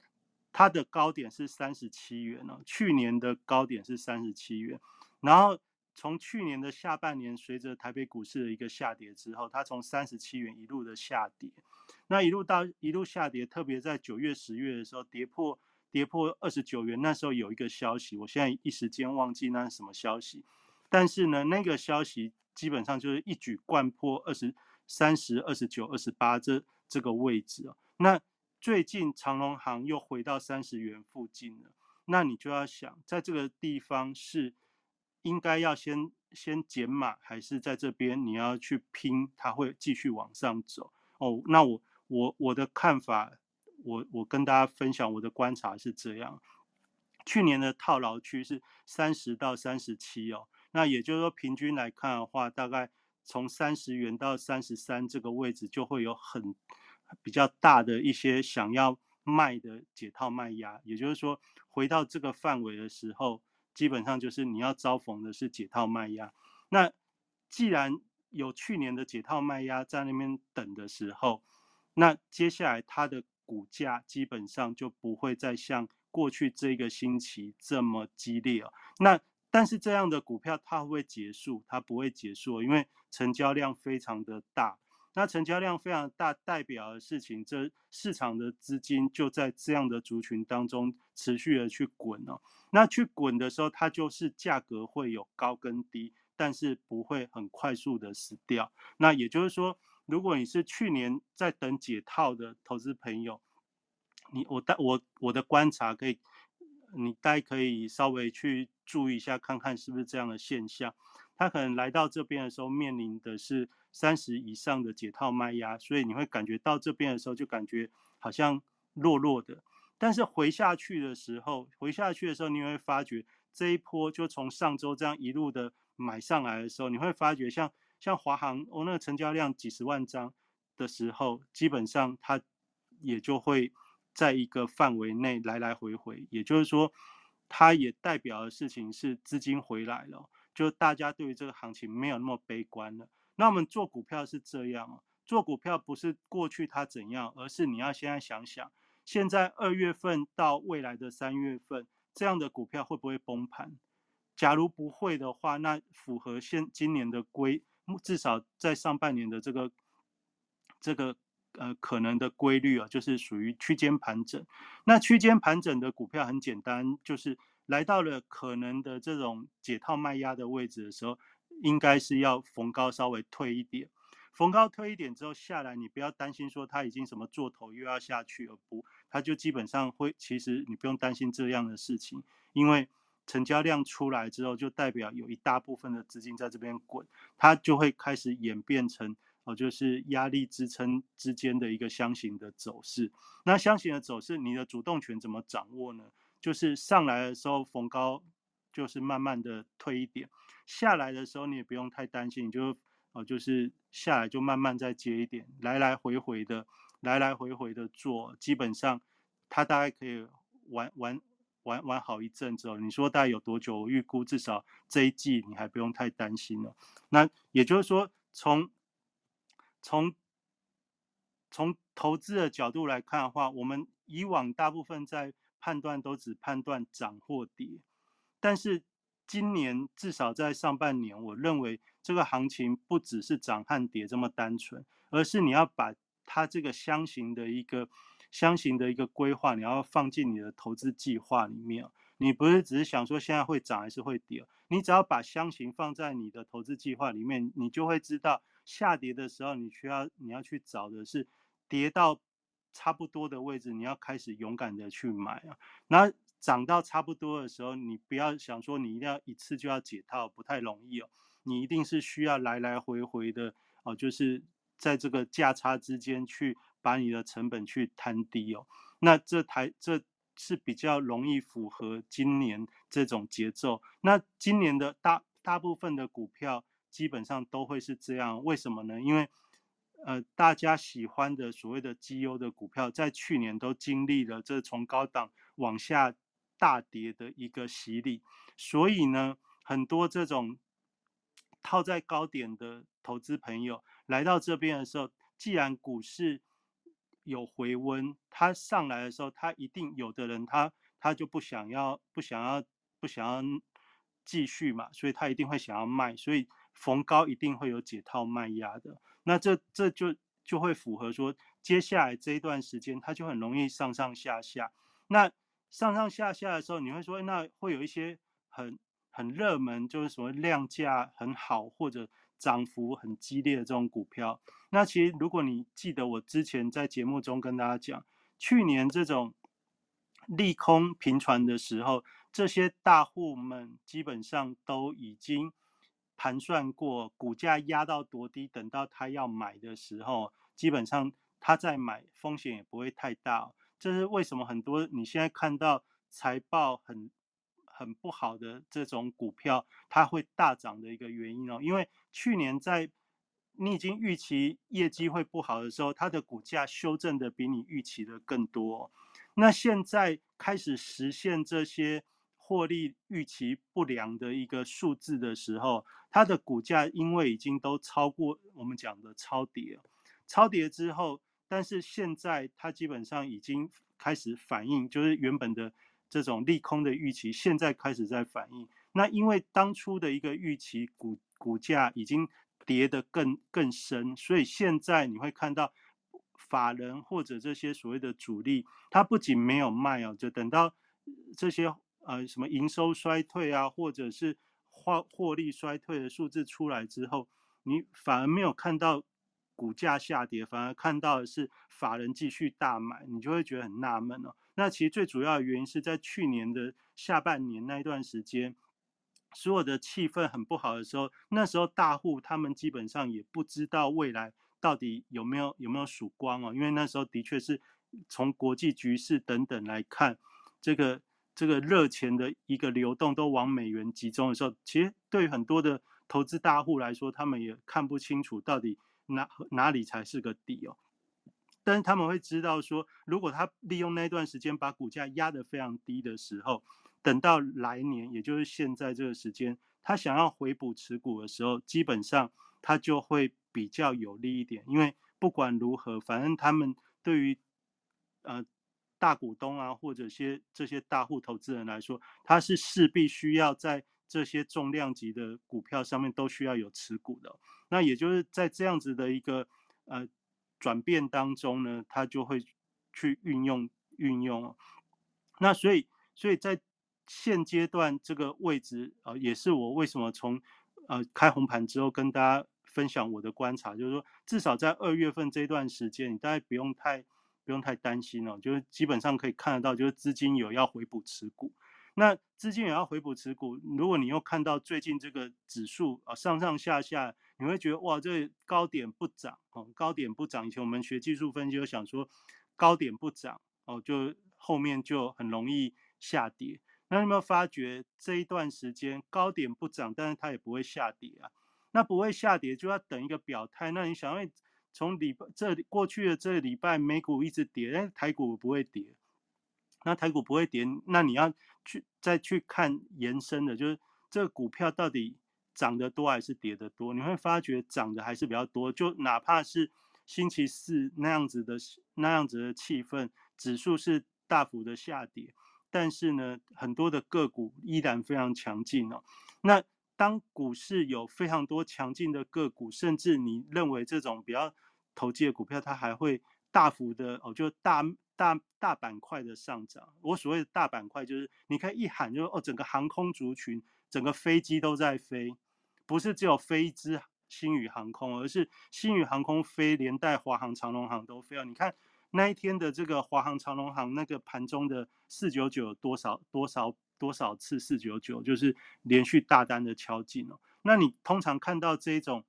B: 它的高点是三十七元哦。去年的高点是三十七元，然后从去年的下半年，随着台北股市的一个下跌之后，它从三十七元一路的下跌。那一路到一路下跌，特别在九月、十月的时候跌破跌破二十九元，那时候有一个消息，我现在一时间忘记那是什么消息，但是呢，那个消息基本上就是一举贯破二十三十二十九、二十八这这个位置哦。那最近长隆行又回到三十元附近了，那你就要想，在这个地方是应该要先先减码，还是在这边你要去拼，它会继续往上走哦？那我。我我的看法，我我跟大家分享我的观察是这样，去年的套牢区是三十到三十七哦，那也就是说平均来看的话，大概从三十元到三十三这个位置就会有很比较大的一些想要卖的解套卖压，也就是说回到这个范围的时候，基本上就是你要遭逢的是解套卖压。那既然有去年的解套卖压在那边等的时候，那接下来它的股价基本上就不会再像过去这个星期这么激烈了。那但是这样的股票它会结束？它不会结束，因为成交量非常的大。那成交量非常大，代表的事情，这市场的资金就在这样的族群当中持续的去滚哦。那去滚的时候，它就是价格会有高跟低，但是不会很快速的死掉。那也就是说，如果你是去年在等解套的投资朋友，你我带我我的观察可以，你大家可以稍微去注意一下，看看是不是这样的现象。他可能来到这边的时候，面临的是。三十以上的解套卖压，所以你会感觉到这边的时候就感觉好像弱弱的，但是回下去的时候，回下去的时候，你会发觉这一波就从上周这样一路的买上来的时候，你会发觉像像华航，我那个成交量几十万张的时候，基本上它也就会在一个范围内来来回回，也就是说，它也代表的事情是资金回来了，就大家对于这个行情没有那么悲观了。那我们做股票是这样哦，做股票不是过去它怎样，而是你要现在想想，现在二月份到未来的三月份，这样的股票会不会崩盘？假如不会的话，那符合现今年的规，至少在上半年的这个这个呃可能的规律啊，就是属于区间盘整。那区间盘整的股票很简单，就是来到了可能的这种解套卖压的位置的时候。应该是要逢高稍微退一点，逢高退一点之后下来，你不要担心说它已经什么做头又要下去而不，它就基本上会，其实你不用担心这样的事情，因为成交量出来之后，就代表有一大部分的资金在这边滚，它就会开始演变成哦，就是压力支撑之间的一个箱型的走势。那箱型的走势，你的主动权怎么掌握呢？就是上来的时候逢高，就是慢慢的退一点。下来的时候你也不用太担心，你就哦就是下来就慢慢再接一点，来来回回的来来回回的做，基本上它大概可以玩玩玩玩好一阵子哦。你说大概有多久？我预估至少这一季你还不用太担心了。那也就是说，从从从投资的角度来看的话，我们以往大部分在判断都只判断涨或跌，但是。今年至少在上半年，我认为这个行情不只是涨和跌这么单纯，而是你要把它这个箱型的一个箱型的一个规划，你要放进你的投资计划里面。你不是只是想说现在会涨还是会跌，你只要把箱型放在你的投资计划里面，你就会知道下跌的时候，你需要你要去找的是跌到差不多的位置，你要开始勇敢的去买啊。那涨到差不多的时候，你不要想说你一定要一次就要解套，不太容易哦。你一定是需要来来回回的哦，就是在这个价差之间去把你的成本去摊低哦。那这台这是比较容易符合今年这种节奏。那今年的大大部分的股票基本上都会是这样，为什么呢？因为呃，大家喜欢的所谓的绩优的股票，在去年都经历了这从高档往下。大跌的一个洗礼，所以呢，很多这种套在高点的投资朋友来到这边的时候，既然股市有回温，它上来的时候，它一定有的人他他就不想要不想要不想要继续嘛，所以他一定会想要卖，所以逢高一定会有解套卖压的。那这这就就会符合说，接下来这一段时间，它就很容易上上下下。那上上下下的时候，你会说，那会有一些很很热门，就是什么量价很好或者涨幅很激烈的这种股票。那其实如果你记得我之前在节目中跟大家讲，去年这种利空频传的时候，这些大户们基本上都已经盘算过股价压到多低，等到他要买的时候，基本上他再买风险也不会太大。这是为什么很多你现在看到财报很很不好的这种股票，它会大涨的一个原因哦。因为去年在你已经预期业绩会不好的时候，它的股价修正的比你预期的更多。那现在开始实现这些获利预期不良的一个数字的时候，它的股价因为已经都超过我们讲的超跌，超跌之后。但是现在它基本上已经开始反映，就是原本的这种利空的预期，现在开始在反映。那因为当初的一个预期股股价已经跌得更更深，所以现在你会看到法人或者这些所谓的主力，他不仅没有卖哦，就等到这些呃什么营收衰退啊，或者是获获利衰退的数字出来之后，你反而没有看到股价下跌，反而看到的是法人继续大买，你就会觉得很纳闷哦。那其实最主要的原因是在去年的下半年那一段时间。所有的气氛很不好的时候，那时候大户他们基本上也不知道未来到底有没有有没有曙光哦，因为那时候的确是从国际局势等等来看，这个这个热钱的一个流动都往美元集中的时候，其实对于很多的投资大户来说，他们也看不清楚到底哪哪里才是个底哦，但是他们会知道说，如果他利用那段时间把股价压得非常低的时候。等到来年，也就是现在这个时间，他想要回补持股的时候，基本上他就会比较有利一点。因为不管如何，反正他们对于呃大股东啊，或者些这些大户投资人来说，他是势必需要在这些重量级的股票上面都需要有持股的。那也就是在这样子的一个呃转变当中呢，他就会去运用运用。那所以，所以在现阶段这个位置啊，也是我为什么从呃开红盘之后跟大家分享我的观察，就是说至少在二月份这段时间，你大概不用太不用太担心哦，就是基本上可以看得到，就是资金有要回补持股。那资金也要回补持股，如果你又看到最近这个指数啊上上下下，你会觉得哇，这高点不涨哦，高点不涨。以前我们学技术分析就想说，高点不涨哦，就后面就很容易下跌。那有没有发觉这一段时间高点不涨，但是它也不会下跌啊？那不会下跌就要等一个表态。那你想，因为从礼拜这过去的这个礼拜美股一直跌，但台股不会跌。那台股不会跌，那你要去再去看延伸的，就是这个股票到底涨得多还是跌得多？你会发觉涨的还是比较多。就哪怕是星期四那样子的那样子的气氛，指数是大幅的下跌。但是呢，很多的个股依然非常强劲哦。那当股市有非常多强劲的个股，甚至你认为这种比较投机的股票，它还会大幅的哦，就大大大板块的上涨。我所谓的大板块，就是你可以一喊，就哦，整个航空族群，整个飞机都在飞，不是只有飞一支新宇航空，而是新宇航空飞，连带华航、长龙航都飞哦。你看。那一天的这个华航、长龙航那个盘中的四九九多少多少多少次四九九，就是连续大单的敲进哦。那你通常看到这种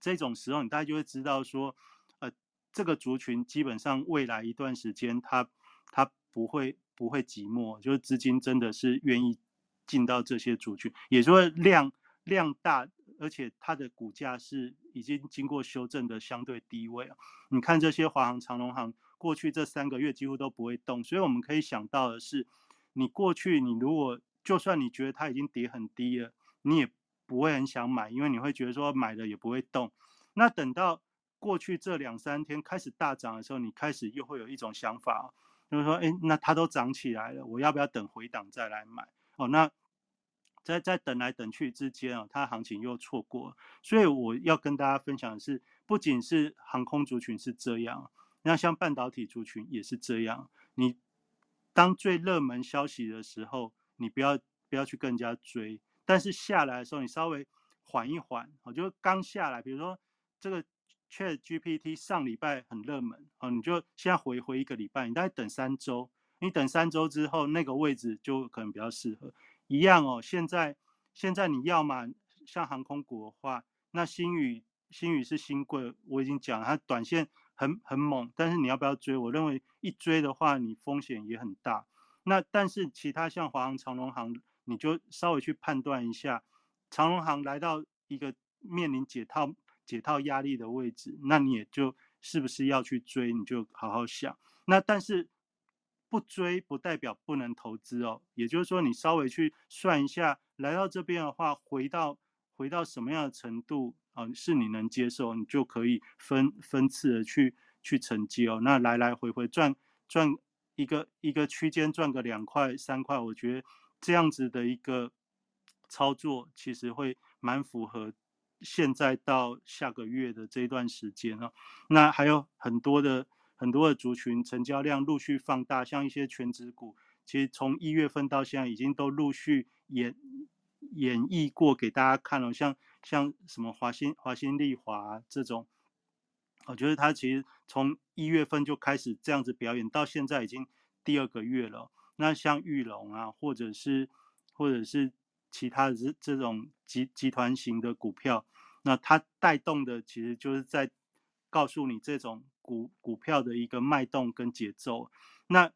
B: 这种时候，你大概就会知道说，呃，这个族群基本上未来一段时间，它它不会不会寂寞，就是资金真的是愿意进到这些族群，也说量量大。而且它的股价是已经经过修正的相对低位。你看这些华航、长隆航过去这三个月几乎都不会动，所以我们可以想到的是，你过去你如果就算你觉得它已经跌很低了，你也不会很想买，因为你会觉得说买了也不会动。那等到过去这两三天开始大涨的时候，你开始又会有一种想法，就是说，哎，那它都涨起来了，我要不要等回档再来买？哦，那。在在等来等去之间啊，它行情又错过，所以我要跟大家分享的是，不仅是航空族群是这样，那像半导体族群也是这样。你当最热门消息的时候，你不要不要去更加追，但是下来的时候，你稍微缓一缓，我就刚下来，比如说这个 Chat GPT 上礼拜很热门啊，你就现在回回一个礼拜，你大概等三周，你等三周之后，那个位置就可能比较适合。一样哦，现在现在你要嘛像航空股的话，那新宇新宇是新贵，我已经讲它短线很很猛，但是你要不要追？我认为一追的话，你风险也很大。那但是其他像华航、长龙航，你就稍微去判断一下，长龙航来到一个面临解套解套压力的位置，那你也就是不是要去追？你就好好想。那但是。不追不代表不能投资哦，也就是说，你稍微去算一下，来到这边的话，回到回到什么样的程度啊，是你能接受，你就可以分分次的去去承接哦。那来来回回赚赚一个一个区间赚个两块三块，我觉得这样子的一个操作其实会蛮符合现在到下个月的这段时间啊，那还有很多的很多的族群成交量陆续放大，像一些全职股，其实从一月份到现在已经都陆续演演绎过给大家看了，像像什么华新华新丽华这种，我觉得它其实从一月份就开始这样子表演，到现在已经第二个月了。那像玉龙啊，或者是或者是其他的这这种集集团型的股票，那它带动的其实就是在告诉你这种股股票的一个脉动跟节奏。那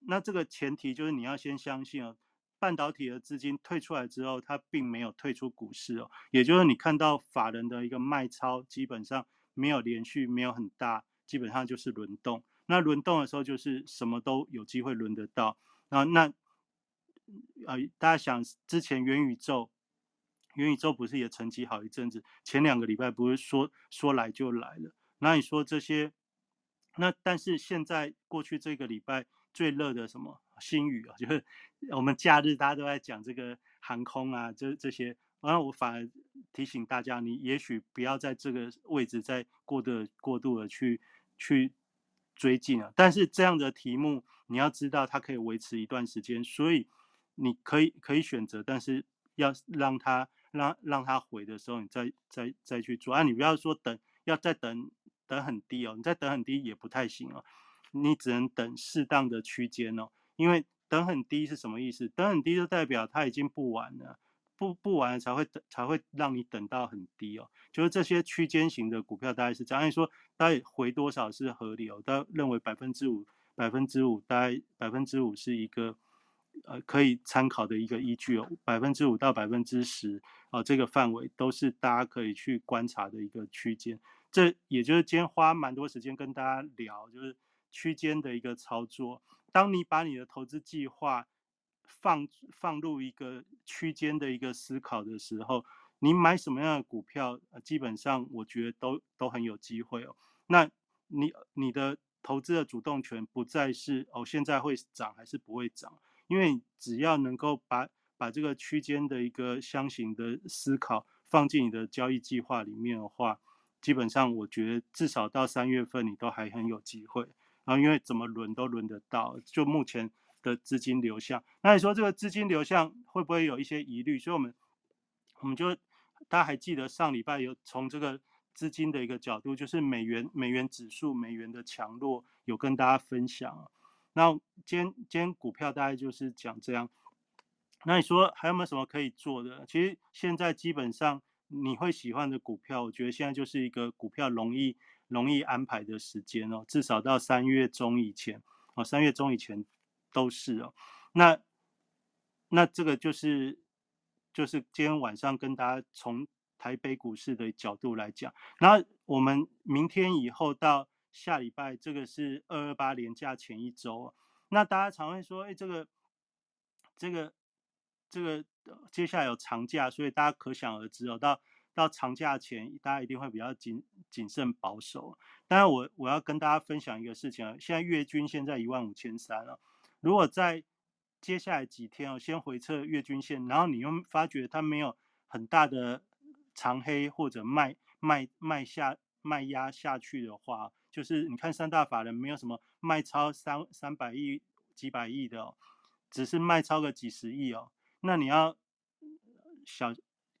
B: 那这个前提就是你要先相信哦，半导体的资金退出来之后，它并没有退出股市哦，也就是你看到法人的一个卖超，基本上没有连续，没有很大，基本上就是轮动。那轮动的时候，就是什么都有机会轮得到。啊，那呃，大家想之前元宇宙，元宇宙不是也沉寂好一阵子？前两个礼拜不是说说来就来了？那你说这些，那但是现在过去这个礼拜最热的什么新宇啊，就是我们假日大家都在讲这个航空啊，这这些，然后我反而提醒大家，你也许不要在这个位置再过的过度的去去。追进啊！但是这样的题目，你要知道它可以维持一段时间，所以你可以可以选择，但是要让它让让它回的时候，你再再再去做啊！你不要说等，要再等等很低哦，你再等很低也不太行哦，你只能等适当的区间哦，因为等很低是什么意思？等很低就代表它已经不玩了。不不完才会等才会让你等到很低哦，就是这些区间型的股票大概是这样。按说大概回多少是合理哦？大家认为百分之五百分之五大概百分之五是一个呃可以参考的一个依据哦。百分之五到百分之十啊这个范围都是大家可以去观察的一个区间。这也就是今天花蛮多时间跟大家聊，就是区间的一个操作。当你把你的投资计划放放入一个区间的一个思考的时候，你买什么样的股票，基本上我觉得都都很有机会哦。那你你的投资的主动权不再是哦现在会涨还是不会涨，因为只要能够把把这个区间的一个箱型的思考放进你的交易计划里面的话，基本上我觉得至少到三月份你都还很有机会。然后因为怎么轮都轮得到，就目前。的资金流向，那你说这个资金流向会不会有一些疑虑？所以，我们我们就大家还记得上礼拜有从这个资金的一个角度，就是美元美元指数美元的强弱有跟大家分享。那今天今天股票大概就是讲这样。那你说还有没有什么可以做的？其实现在基本上你会喜欢的股票，我觉得现在就是一个股票容易容易安排的时间哦，至少到三月中以前哦，三月中以前。都是哦，那那这个就是就是今天晚上跟大家从台北股市的角度来讲，然后我们明天以后到下礼拜，这个是二二八连假前一周，那大家常会说，哎，这个这个这个接下来有长假，所以大家可想而知哦，到到长假前，大家一定会比较谨谨慎保守。当然，我我要跟大家分享一个事情啊，现在月均现在一万五千三了。如果在接下来几天哦，先回测月均线，然后你又发觉它没有很大的长黑或者卖卖卖下卖压下去的话，就是你看三大法人没有什么卖超三三百亿几百亿的哦，只是卖超个几十亿哦，那你要小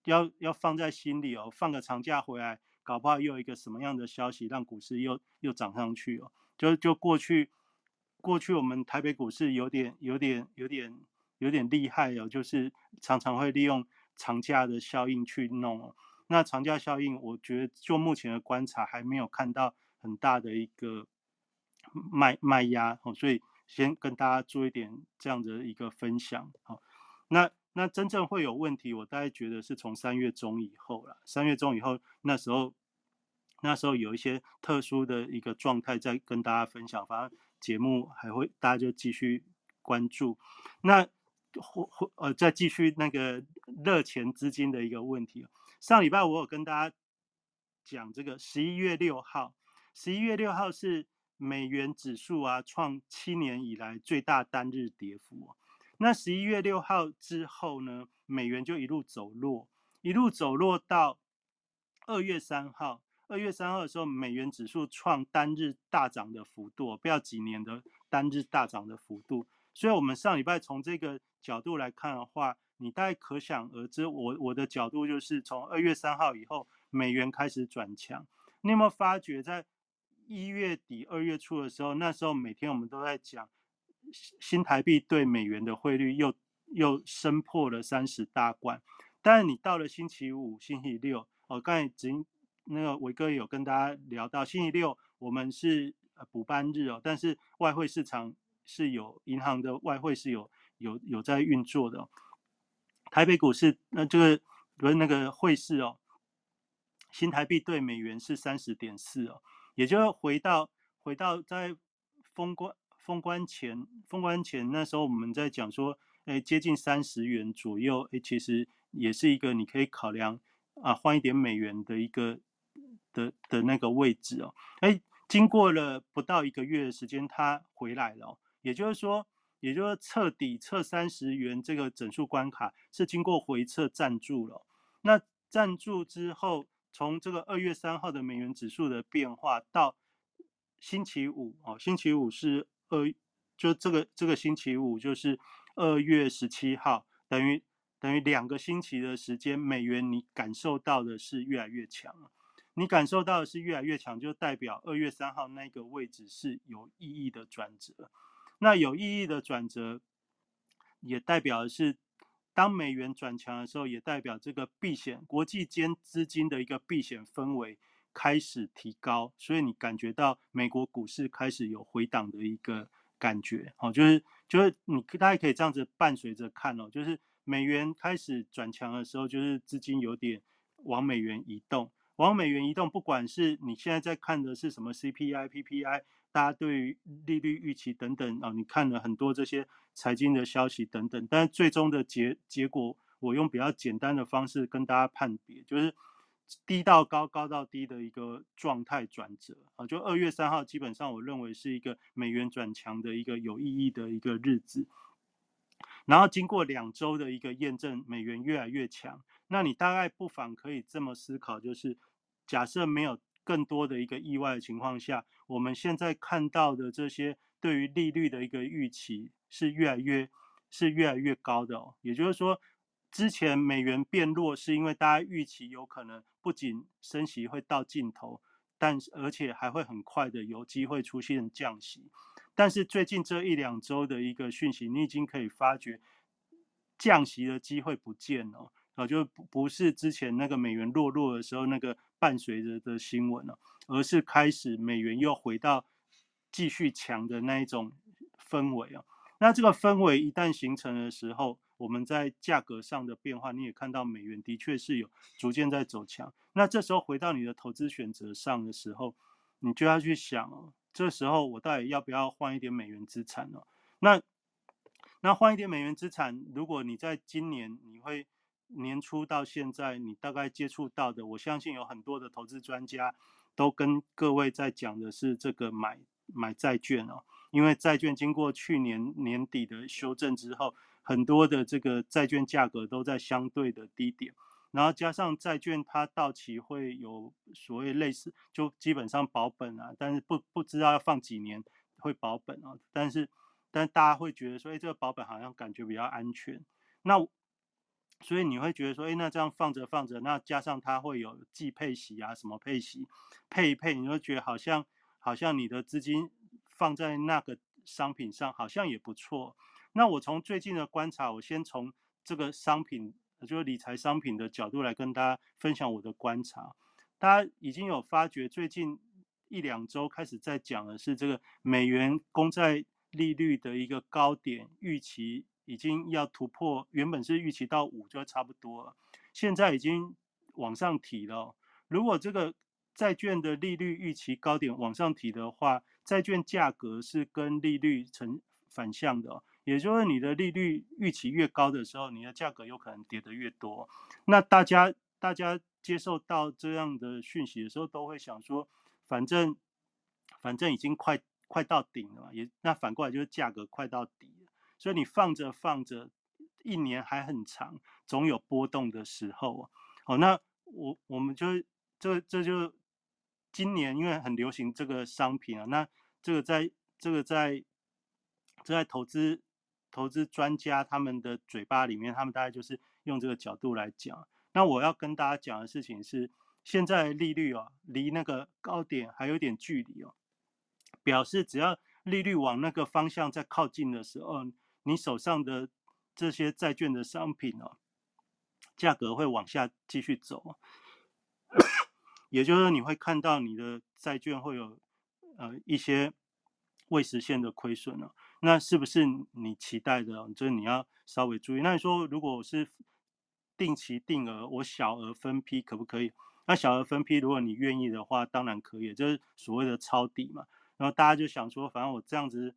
B: 要要放在心里哦，放个长假回来，搞不好又有一个什么样的消息让股市又又涨上去哦，就就过去。过去我们台北股市有点、有点、有点、有点厉害哦，就是常常会利用长假的效应去弄。那长假效应，我觉得就目前的观察，还没有看到很大的一个卖卖压哦，所以先跟大家做一点这样的一个分享。好，那那真正会有问题，我大概觉得是从三月中以后了。三月中以后，那时候那时候有一些特殊的一个状态在跟大家分享，反正。节目还会，大家就继续关注。那或或呃，再继续那个热钱资金的一个问题。上礼拜我有跟大家讲，这个十一月六号，十一月六号是美元指数啊创七年以来最大单日跌幅。那十一月六号之后呢，美元就一路走弱，一路走弱到二月三号，二月三号的时候，美元指数创单日大涨的幅度，不要几年的单日大涨的幅度。所以，我们上礼拜从这个角度来看的话，你大概可想而知，我我的角度就是从二月三号以后，美元开始转强。你有没有发觉，在一月底、二月初的时候，那时候每天我们都在讲新台币对美元的汇率又又升破了三十大关。但是你到了星期五、星期六，哦，刚才只那个伟哥有跟大家聊到，星期六我们是呃补班日哦，但是外汇市场。是有银行的外汇是有有有在运作的，台北股市那这个不是那个汇市哦，新台币对美元是三十点四哦，也就回到回到在封关封关前封关前那时候我们在讲说，哎接近三十元左右，哎其实也是一个你可以考量啊换一点美元的一个的的那个位置哦，哎经过了不到一个月的时间，它回来了。也就是说，也就是彻底测三十元这个整数关卡是经过回测站住了。那站住之后，从这个二月三号的美元指数的变化到星期五哦，星期五是二，就这个这个星期五就是二月十七号，等于等于两个星期的时间，美元你感受到的是越来越强。你感受到的是越来越强，就代表二月三号那个位置是有意义的转折。那有意义的转折，也代表的是，当美元转强的时候，也代表这个避险国际间资金的一个避险氛围开始提高，所以你感觉到美国股市开始有回档的一个感觉，哦，就是就是你大家可以这样子伴随着看哦，就是美元开始转强的时候，就是资金有点往美元移动，往美元移动，不管是你现在在看的是什么 CPI、PPI。大家对于利率预期等等啊，你看了很多这些财经的消息等等，但最终的结结果，我用比较简单的方式跟大家判别，就是低到高，高到低的一个状态转折啊。就二月三号，基本上我认为是一个美元转强的一个有意义的一个日子。然后经过两周的一个验证，美元越来越强，那你大概不妨可以这么思考，就是假设没有。更多的一个意外的情况下，我们现在看到的这些对于利率的一个预期是越来越是越来越高的哦。也就是说，之前美元变弱是因为大家预期有可能不仅升息会到尽头，但而且还会很快的有机会出现降息。但是最近这一两周的一个讯息，你已经可以发觉降息的机会不见了。啊，就不不是之前那个美元落落的时候那个伴随着的新闻了，而是开始美元又回到继续强的那一种氛围啊。那这个氛围一旦形成的时候，我们在价格上的变化，你也看到美元的确是有逐渐在走强。那这时候回到你的投资选择上的时候，你就要去想哦，这时候我到底要不要换一点美元资产呢？那那换一点美元资产，如果你在今年你会。年初到现在，你大概接触到的，我相信有很多的投资专家都跟各位在讲的是这个买买债券哦，因为债券经过去年年底的修正之后，很多的这个债券价格都在相对的低点，然后加上债券它到期会有所谓类似，就基本上保本啊，但是不不知道要放几年会保本啊，但是但大家会觉得说，哎，这个保本好像感觉比较安全，那。所以你会觉得说，哎，那这样放着放着，那加上它会有季配息啊，什么配息，配一配，你会觉得好像好像你的资金放在那个商品上，好像也不错。那我从最近的观察，我先从这个商品，就是理财商品的角度来跟大家分享我的观察。大家已经有发觉，最近一两周开始在讲的是这个美元公债利率的一个高点预期。已经要突破，原本是预期到五就差不多了，现在已经往上提了。如果这个债券的利率预期高点往上提的话，债券价格是跟利率成反向的，也就是你的利率预期越高的时候，你的价格有可能跌得越多。那大家大家接受到这样的讯息的时候，都会想说，反正反正已经快快到顶了嘛，也那反过来就是价格快到底。所以你放着放着，一年还很长，总有波动的时候哦。好，那我我们就这这就今年因为很流行这个商品啊，那这个在这个在这在投资投资专家他们的嘴巴里面，他们大概就是用这个角度来讲。那我要跟大家讲的事情是，现在利率哦离那个高点还有点距离哦，表示只要利率往那个方向在靠近的时候，你手上的这些债券的商品哦，价格会往下继续走。也就是说，你会看到你的债券会有呃一些未实现的亏损了。那是不是你期待的？就是你要稍微注意。那你说，如果是定期定额，我小额分批可不可以？那小额分批，如果你愿意的话，当然可以，就是所谓的抄底嘛。然后大家就想说，反正我这样子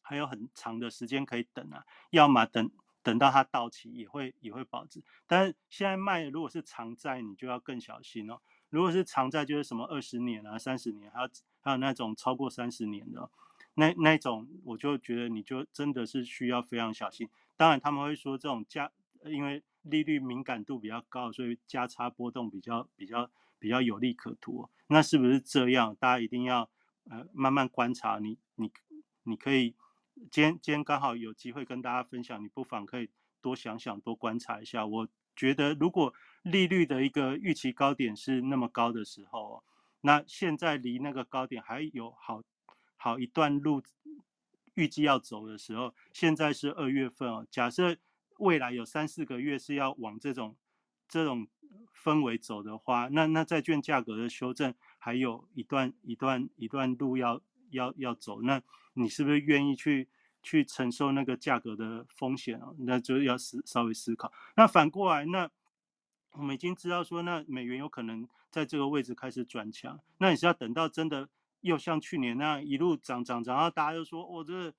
B: 还有很长的时间可以等啊，要么等等到它到期也会也会保值。但是现在卖，如果是长债，你就要更小心哦。如果是长债，就是什么二十年啊、三十年，还有还有那种超过三十年的，那那种我就觉得你就真的是需要非常小心。当然他们会说这种价，因为利率敏感度比较高，所以价差波动比较比较比较有利可图。那是不是这样？大家一定要呃慢慢观察。你你你可以今天今天刚好有机会跟大家分享，你不妨可以多想想，多观察一下。我觉得如果利率的一个预期高点是那么高的时候，哦那现在离那个高点还有好好一段路，预计要走的时候，现在是二月份哦。假设未来有三四个月是要往这种这种氛围走的话，那那债券价格的修正还有一段一段一段路要要要走，那你是不是愿意去去承受那个价格的风险哦？那就要思稍微思考。那反过来那。我们已经知道说，那美元有可能在这个位置开始转强，那你是要等到真的又像去年那样一路涨涨涨，然后大家又说，哦，这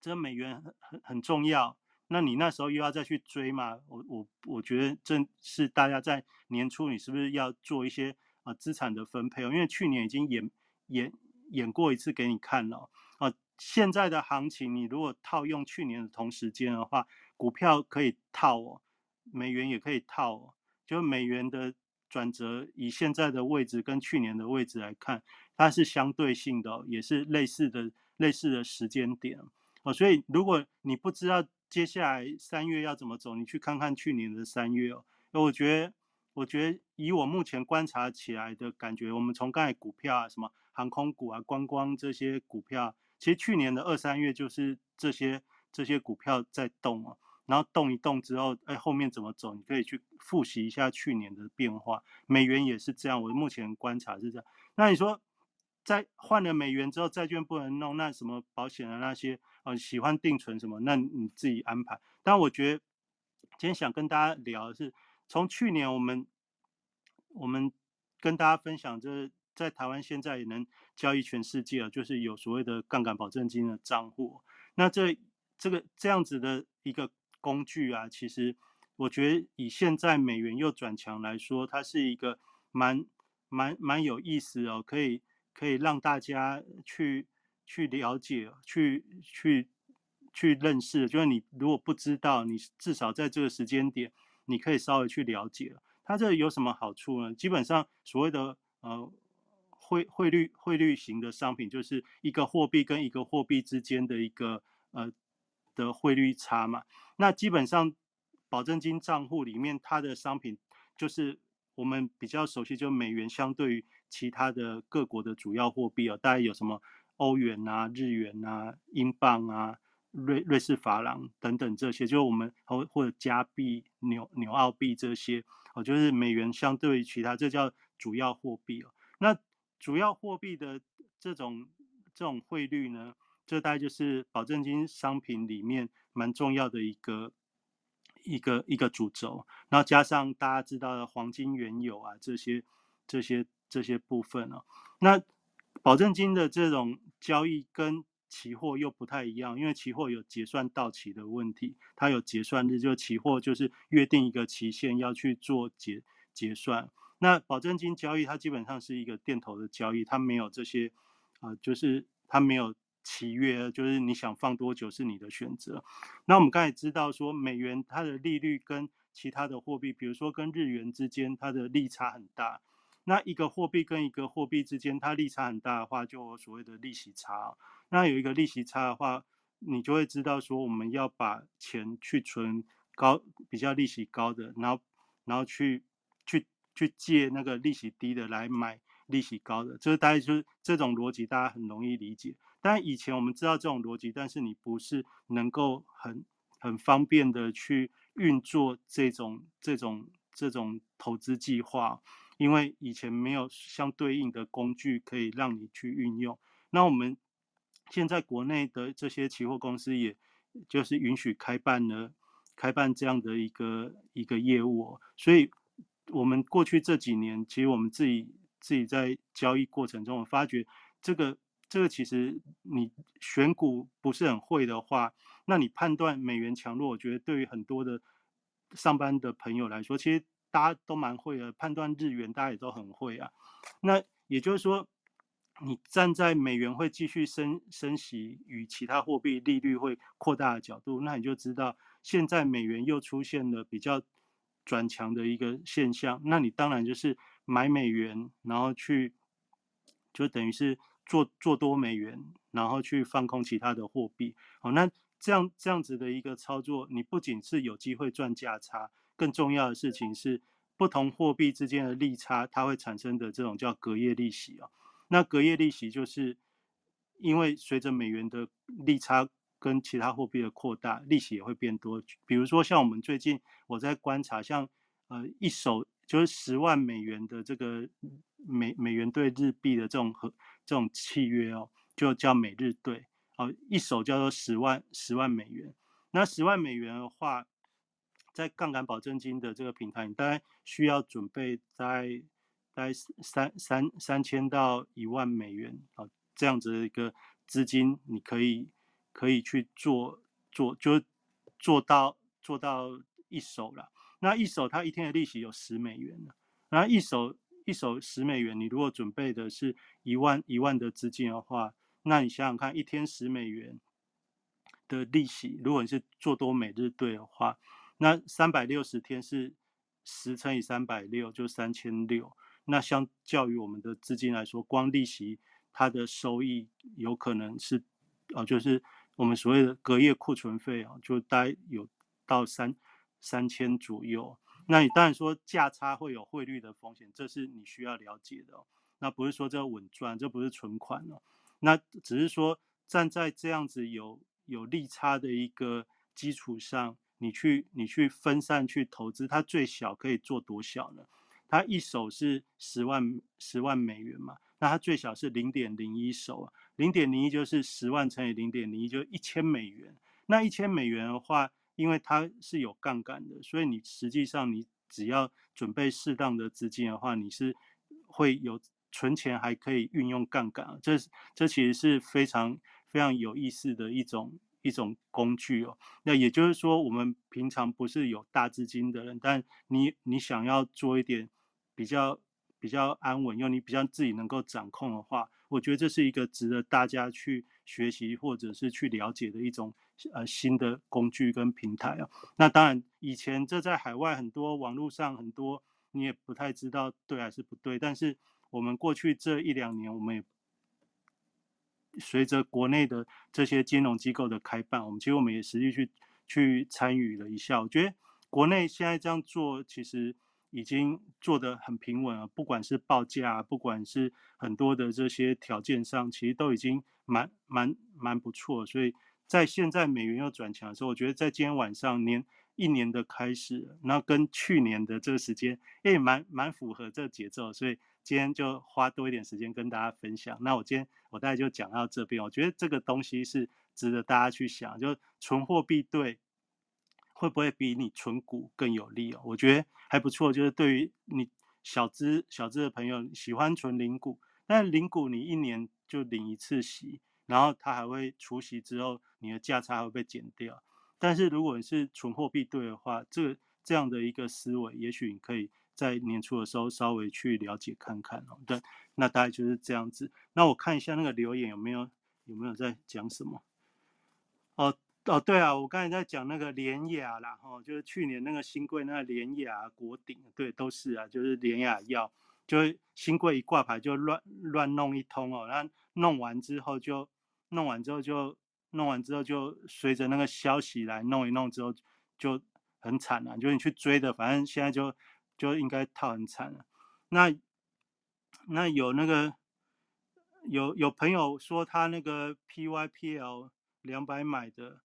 B: 这美元很很很重要，那你那时候又要再去追嘛？我我我觉得正是大家在年初，你是不是要做一些啊资产的分配哦？因为去年已经演演演过一次给你看了啊，现在的行情你如果套用去年的同时间的话，股票可以套哦。美元也可以套哦，就美元的转折，以现在的位置跟去年的位置来看，它是相对性的，也是类似的类似的时间点哦。所以如果你不知道接下来三月要怎么走，你去看看去年的三月哦。那我觉得，我觉得以我目前观察起来的感觉，我们从刚才股票啊，什么航空股啊、观光这些股票，其实去年的二三月就是这些这些股票在动啊。然后动一动之后，哎，后面怎么走？你可以去复习一下去年的变化。美元也是这样，我目前观察是这样。那你说，在换了美元之后，债券不能弄，那什么保险的那些，呃，喜欢定存什么，那你自己安排。但我觉得今天想跟大家聊的是，从去年我们我们跟大家分享，就是在台湾现在也能交易全世界了，就是有所谓的杠杆保证金的账户。那这这个这样子的一个。工具啊，其实我觉得以现在美元又转强来说，它是一个蛮蛮蛮有意思哦，可以可以让大家去去了解、去去去认识。就是你如果不知道，你至少在这个时间点，你可以稍微去了解它这有什么好处呢？基本上所谓的呃汇汇率汇率型的商品，就是一个货币跟一个货币之间的一个呃。的汇率差嘛，那基本上保证金账户里面它的商品就是我们比较熟悉，就美元相对于其他的各国的主要货币哦，大概有什么欧元啊、日元啊、英镑啊、瑞瑞士法郎等等这些，就我们或或者加币、纽纽澳币这些哦，就是美元相对于其他，这叫主要货币哦。那主要货币的这种这种汇率呢？这大概就是保证金商品里面蛮重要的一个一个一个主轴，然后加上大家知道的黄金、原油啊这些这些这些部分哦。那保证金的这种交易跟期货又不太一样，因为期货有结算到期的问题，它有结算日，就期货就是约定一个期限要去做结结算。那保证金交易它基本上是一个电投的交易，它没有这些啊，就是它没有。契约就是你想放多久是你的选择。那我们刚才知道说，美元它的利率跟其他的货币，比如说跟日元之间，它的利差很大。那一个货币跟一个货币之间，它利差很大的话，就所谓的利息差。那有一个利息差的话，你就会知道说，我们要把钱去存高比较利息高的，然后然后去去去借那个利息低的来买利息高的。这个大概就是这种逻辑，大家很容易理解。但以前我们知道这种逻辑，但是你不是能够很很方便的去运作这种这种这种投资计划，因为以前没有相对应的工具可以让你去运用。那我们现在国内的这些期货公司，也就是允许开办了开办这样的一个一个业务，所以我们过去这几年，其实我们自己自己在交易过程中，我发觉这个。这个其实你选股不是很会的话，那你判断美元强弱，我觉得对于很多的上班的朋友来说，其实大家都蛮会的。判断日元，大家也都很会啊。那也就是说，你站在美元会继续升升息与其他货币利率会扩大的角度，那你就知道现在美元又出现了比较转强的一个现象。那你当然就是买美元，然后去就等于是。做做多美元，然后去放空其他的货币，好，那这样这样子的一个操作，你不仅是有机会赚价差，更重要的事情是不同货币之间的利差，它会产生的这种叫隔夜利息啊。那隔夜利息就是因为随着美元的利差跟其他货币的扩大，利息也会变多。比如说像我们最近我在观察，像呃一手就是十万美元的这个美美元兑日币的这种和。这种契约哦，就叫美日兑哦，一手叫做十万十万美元。那十万美元的话，在杠杆保证金的这个平台，你大概需要准备在在三三三千到一万美元啊，这样子的一个资金，你可以可以去做做，就做到做到一手了。那一手它一天的利息有十美元了，然后一手。一手十美元，你如果准备的是一万一万的资金的话，那你想想看，一天十美元的利息，如果你是做多每日兑的话，那三百六十天是十乘以三百六，就三千六。那相较于我们的资金来说，光利息它的收益有可能是，哦，就是我们所谓的隔夜库存费啊，就大概有到三三千左右。那你当然说价差会有汇率的风险，这是你需要了解的。那不是说这稳赚，这不是存款哦。那只是说站在这样子有有利差的一个基础上，你去你去分散去投资，它最小可以做多小呢？它一手是十万十万美元嘛，那它最小是零点零一手啊，零点零一就是十万乘以零点零一就一千美元。那一千美元的话。因为它是有杠杆的，所以你实际上你只要准备适当的资金的话，你是会有存钱还可以运用杠杆啊，这这其实是非常非常有意思的一种一种工具哦。那也就是说，我们平常不是有大资金的人，但你你想要做一点比较比较安稳，又你比较自己能够掌控的话，我觉得这是一个值得大家去学习或者是去了解的一种。呃，新的工具跟平台啊，那当然以前这在海外很多网络上很多你也不太知道对还是不对，但是我们过去这一两年，我们也随着国内的这些金融机构的开办，我们其实我们也实际去去参与了一下。我觉得国内现在这样做其实已经做得很平稳了，不管是报价，不管是很多的这些条件上，其实都已经蛮蛮蛮不错，所以。在现在美元又转强的时候，我觉得在今天晚上年一年的开始，那跟去年的这个时间也蛮蛮符合这个节奏，所以今天就花多一点时间跟大家分享。那我今天我大概就讲到这边，我觉得这个东西是值得大家去想，就存货币对会不会比你存股更有利哦？我觉得还不错，就是对于你小资小资的朋友喜欢存零股，但零股你一年就领一次息。然后它还会除息之后，你的价差会被减掉。但是如果你是纯货币对的话，这这样的一个思维，也许你可以在年初的时候稍微去了解看看哦。对，那大概就是这样子。那我看一下那个留言有没有有没有在讲什么？哦哦，对啊，我刚才在讲那个联雅啦，哦，就是去年那个新贵那个联雅国鼎，对，都是啊，就是联雅药。就新贵一挂牌就乱乱弄一通哦，然后弄完之后就弄完之后就弄完之后就随着那个消息来弄一弄之后就很惨啊，就是你去追的，反正现在就就应该套很惨了。那那有那个有有朋友说他那个 PYPL 两百买的，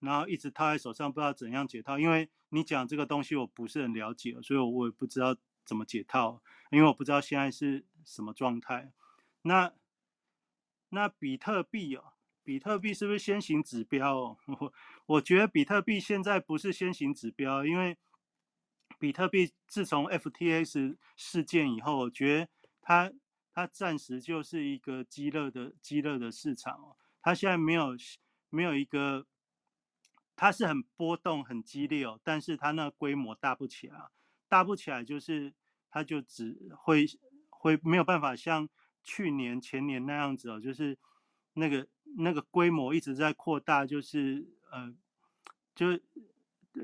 B: 然后一直套在手上，不知道怎样解套。因为你讲这个东西我不是很了解，所以我也不知道怎么解套，因为我不知道现在是什么状态。那那比特币哦，比特币是不是先行指标？哦？我我觉得比特币现在不是先行指标，因为比特币自从 FTX 事件以后，我觉得它它暂时就是一个激热的激热的市场哦，它现在没有没有一个，它是很波动很激烈哦，但是它那规模大不起来，大不起来就是它就只会会没有办法像去年前年那样子哦，就是那个那个规模一直在扩大，就是呃就。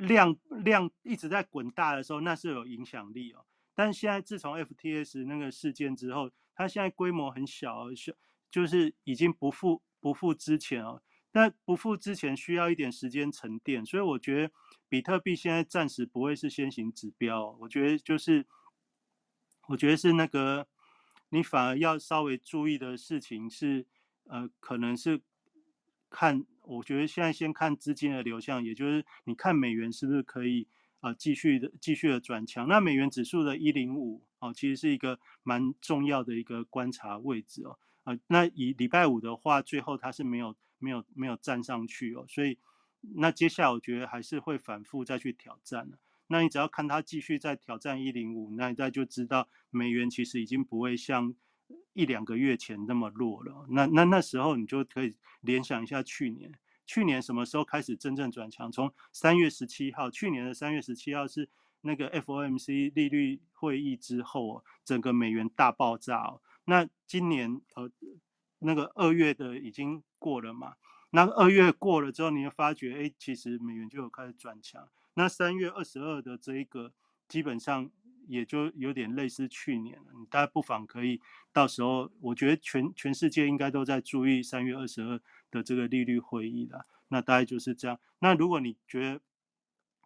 B: 量量一直在滚大的时候，那是有影响力哦。但现在自从 FTS 那个事件之后，它现在规模很小，小就是已经不复不复之前哦。那不复之前需要一点时间沉淀，所以我觉得比特币现在暂时不会是先行指标。我觉得就是，我觉得是那个你反而要稍微注意的事情是，呃，可能是看。我觉得现在先看资金的流向，也就是你看美元是不是可以啊继续的继续的转强。那美元指数的一零五哦，其实是一个蛮重要的一个观察位置哦。啊，那以礼拜五的话，最后它是没有没有没有站上去哦，所以那接下来我觉得还是会反复再去挑战的。那你只要看它继续在挑战一零五，那大家就知道美元其实已经不会像。一两个月前那么弱了，那那那时候你就可以联想一下去年，去年什么时候开始真正转强？从三月十七号，去年的三月十七号是那个 FOMC 利率会议之后，整个美元大爆炸哦。那今年呃，那个二月的已经过了嘛？那二月过了之后，你就发觉，哎，其实美元就有开始转强。那三月二十二的这一个，基本上。也就有点类似去年了，你大家不妨可以到时候，我觉得全全世界应该都在注意三月二十二的这个利率会议的，那大概就是这样。那如果你觉得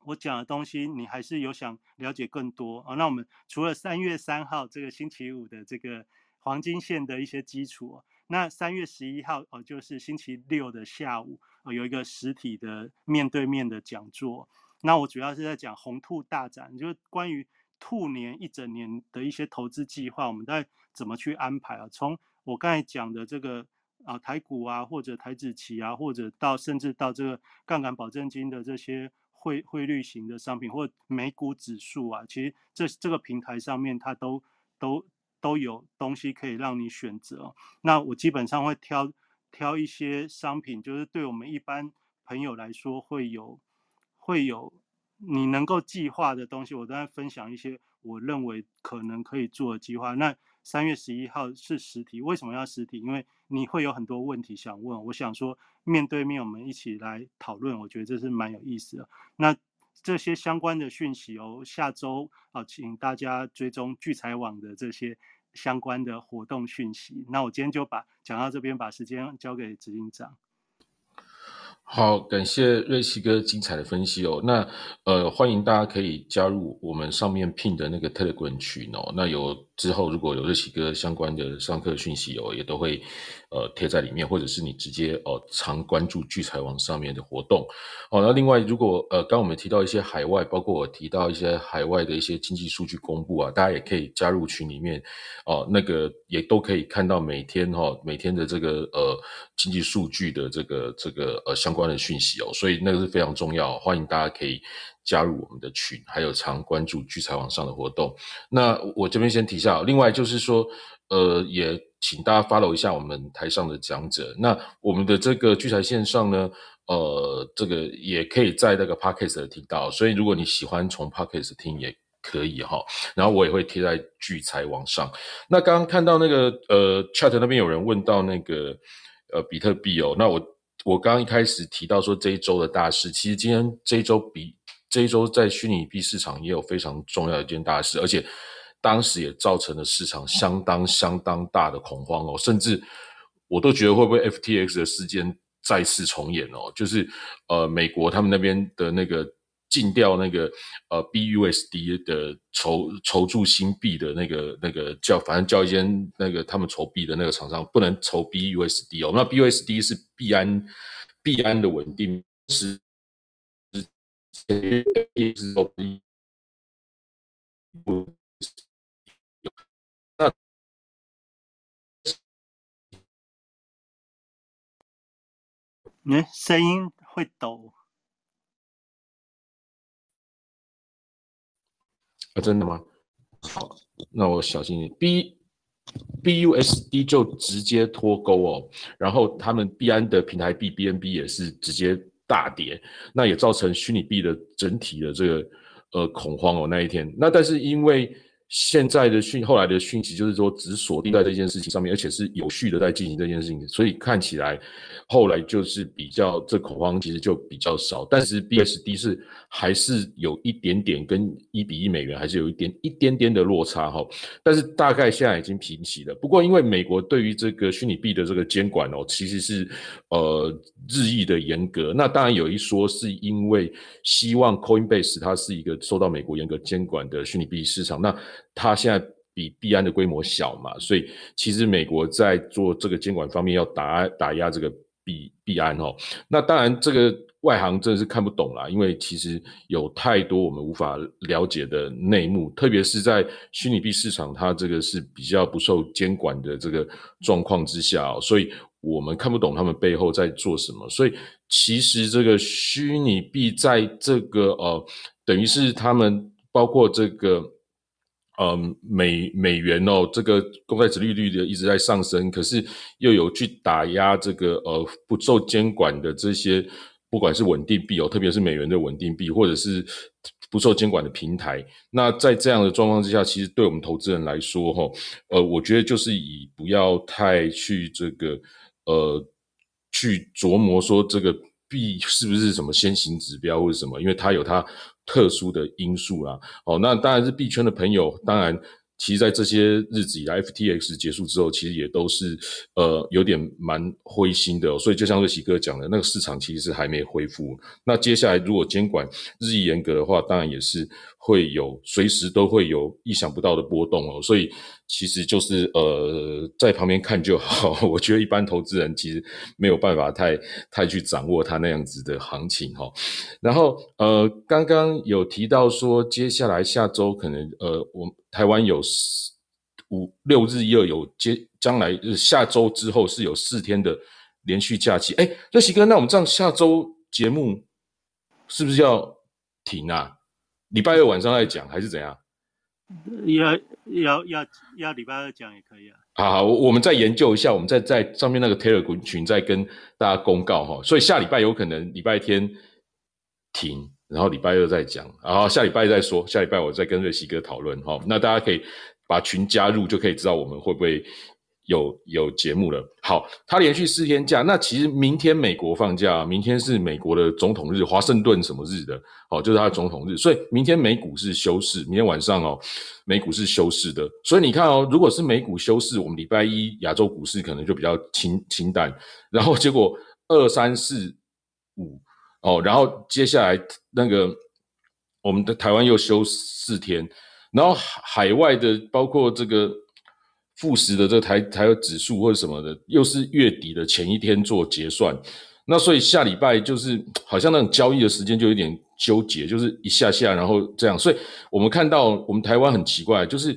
B: 我讲的东西你还是有想了解更多啊，那我们除了三月三号这个星期五的这个黄金线的一些基础，那三月十一号哦就是星期六的下午有一个实体的面对面的讲座，那我主要是在讲红兔大展，就是关于。兔年一整年的一些投资计划，我们在怎么去安排啊？从我刚才讲的这个啊台股啊，或者台子期啊，或者到甚至到这个杠杆保证金的这些汇汇率型的商品，或美股指数啊，其实这这个平台上面它都都都有东西可以让你选择。那我基本上会挑挑一些商品，就是对我们一般朋友来说会有会有。你能够计划的东西，我都在分享一些我认为可能可以做的计划。那三月十一号是实体，为什么要实体？因为你会有很多问题想问，我想说面对面我们一起来讨论，我觉得这是蛮有意思的。那这些相关的讯息哦，下周啊，请大家追踪聚财网的这些相关的活动讯息。那我今天就把讲到这边，把时间交给执行长。
A: 好，感谢瑞奇哥精彩的分析哦。那呃，欢迎大家可以加入我们上面聘的那个 Telegram 群哦。那有之后如果有瑞奇哥相关的上课讯息哦，也都会呃贴在里面，或者是你直接哦常关注聚财网上面的活动哦。那另外，如果呃刚我们提到一些海外，包括我提到一些海外的一些经济数据公布啊，大家也可以加入群里面哦。那个也都可以看到每天哈每天的这个呃经济数据的这个这个呃相。关的讯息哦，所以那个是非常重要，欢迎大家可以加入我们的群，还有常关注聚财网上的活动。那我这边先提下，另外就是说，呃，也请大家 follow 一下我们台上的讲者。那我们的这个聚财线上呢，呃，这个也可以在那个 podcast 听到，所以如果你喜欢从 podcast 听也可以哈。然后我也会贴在聚财网上。那刚刚看到那个呃 chat 那边有人问到那个呃比特币哦，那我。我刚刚一开始提到说这一周的大事，其实今天这一周比这一周在虚拟币市场也有非常重要的一件大事，而且当时也造成了市场相当相当大的恐慌哦，甚至我都觉得会不会 FTX 的事件再次重演哦，就是呃美国他们那边的那个。禁掉那个呃 BUSD 的筹筹铸新币的那个那个叫反正叫一间那个他们筹币的那个厂商不能筹 BUSD 哦，那 BUSD 是币安币安的稳定是是一直都不那
B: 你声音会抖啊。
A: 真的吗？好，那我小心一点。B BUSD 就直接脱钩哦，然后他们币安的平台币 BNB 也是直接大跌，那也造成虚拟币的整体的这个呃恐慌哦。那一天，那但是因为。现在的讯，后来的讯息就是说，只锁定在这件事情上面，而且是有序的在进行这件事情，所以看起来后来就是比较这恐慌其实就比较少。但是 BSD 是还是有一点点跟一比一美元还是有一点一点点的落差哈。但是大概现在已经平息了。不过因为美国对于这个虚拟币的这个监管哦，其实是呃日益的严格。那当然有一说是因为希望 Coinbase 它是一个受到美国严格监管的虚拟币市场，那它现在比币安的规模小嘛，所以其实美国在做这个监管方面要打打压这个币币安哦。那当然这个外行真的是看不懂啦，因为其实有太多我们无法了解的内幕，特别是在虚拟币市场，它这个是比较不受监管的这个状况之下，所以我们看不懂他们背后在做什么。所以其实这个虚拟币在这个呃，等于是他们包括这个。嗯，美美元哦，这个公开值利率的一直在上升，可是又有去打压这个呃不受监管的这些，不管是稳定币哦，特别是美元的稳定币，或者是不受监管的平台。那在这样的状况之下，其实对我们投资人来说，哈，呃，我觉得就是以不要太去这个呃去琢磨说这个币是不是什么先行指标或者什么，因为它有它。特殊的因素啦，哦，那当然是币圈的朋友，当然，其实，在这些日子以来，FTX 结束之后，其实也都是呃有点蛮灰心的，所以就像瑞奇哥讲的，那个市场其实是还没恢复。那接下来如果监管日益严格的话，当然也是会有随时都会有意想不到的波动哦，所以。其实就是呃，在旁边看就好。我觉得一般投资人其实没有办法太太去掌握它那样子的行情哈。然后呃，刚刚有提到说，接下来下周可能呃，我台湾有五六日又有接，将来下周之后是有四天的连续假期。哎，热喜哥，那我们这样下周节目是不是要停啊？礼拜二晚上再讲还是怎样？
B: 要要要要礼拜二讲也可以啊。
A: 好，好，我我们再研究一下，我们再在上面那个 Telegram 群再跟大家公告哈。所以下礼拜有可能礼拜天停，然后礼拜二再讲，然后下礼拜再说。下礼拜我再跟瑞希哥讨论哈。那大家可以把群加入，就可以知道我们会不会。有有节目了，好，他连续四天假，那其实明天美国放假，明天是美国的总统日，华盛顿什么日的，哦，就是他的总统日，所以明天美股是休市，明天晚上哦，美股是休市的，所以你看哦，如果是美股休市，我们礼拜一亚洲股市可能就比较清清淡，然后结果二三四五哦，然后接下来那个我们的台湾又休四天，然后海外的包括这个。富时的这个台台指数或者什么的，又是月底的前一天做结算，那所以下礼拜就是好像那种交易的时间就有点纠结，就是一下下然后这样，所以我们看到我们台湾很奇怪，就是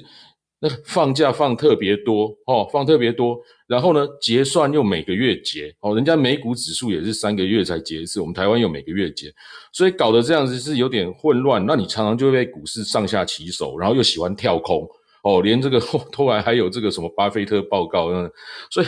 A: 那放假放特别多哦，放特别多，然后呢结算又每个月结哦，人家美股指数也是三个月才结一次，我们台湾又每个月结，所以搞得这样子是有点混乱，那你常常就会被股市上下起手，然后又喜欢跳空。哦，连这个 后来还有这个什么巴菲特报告，嗯，所以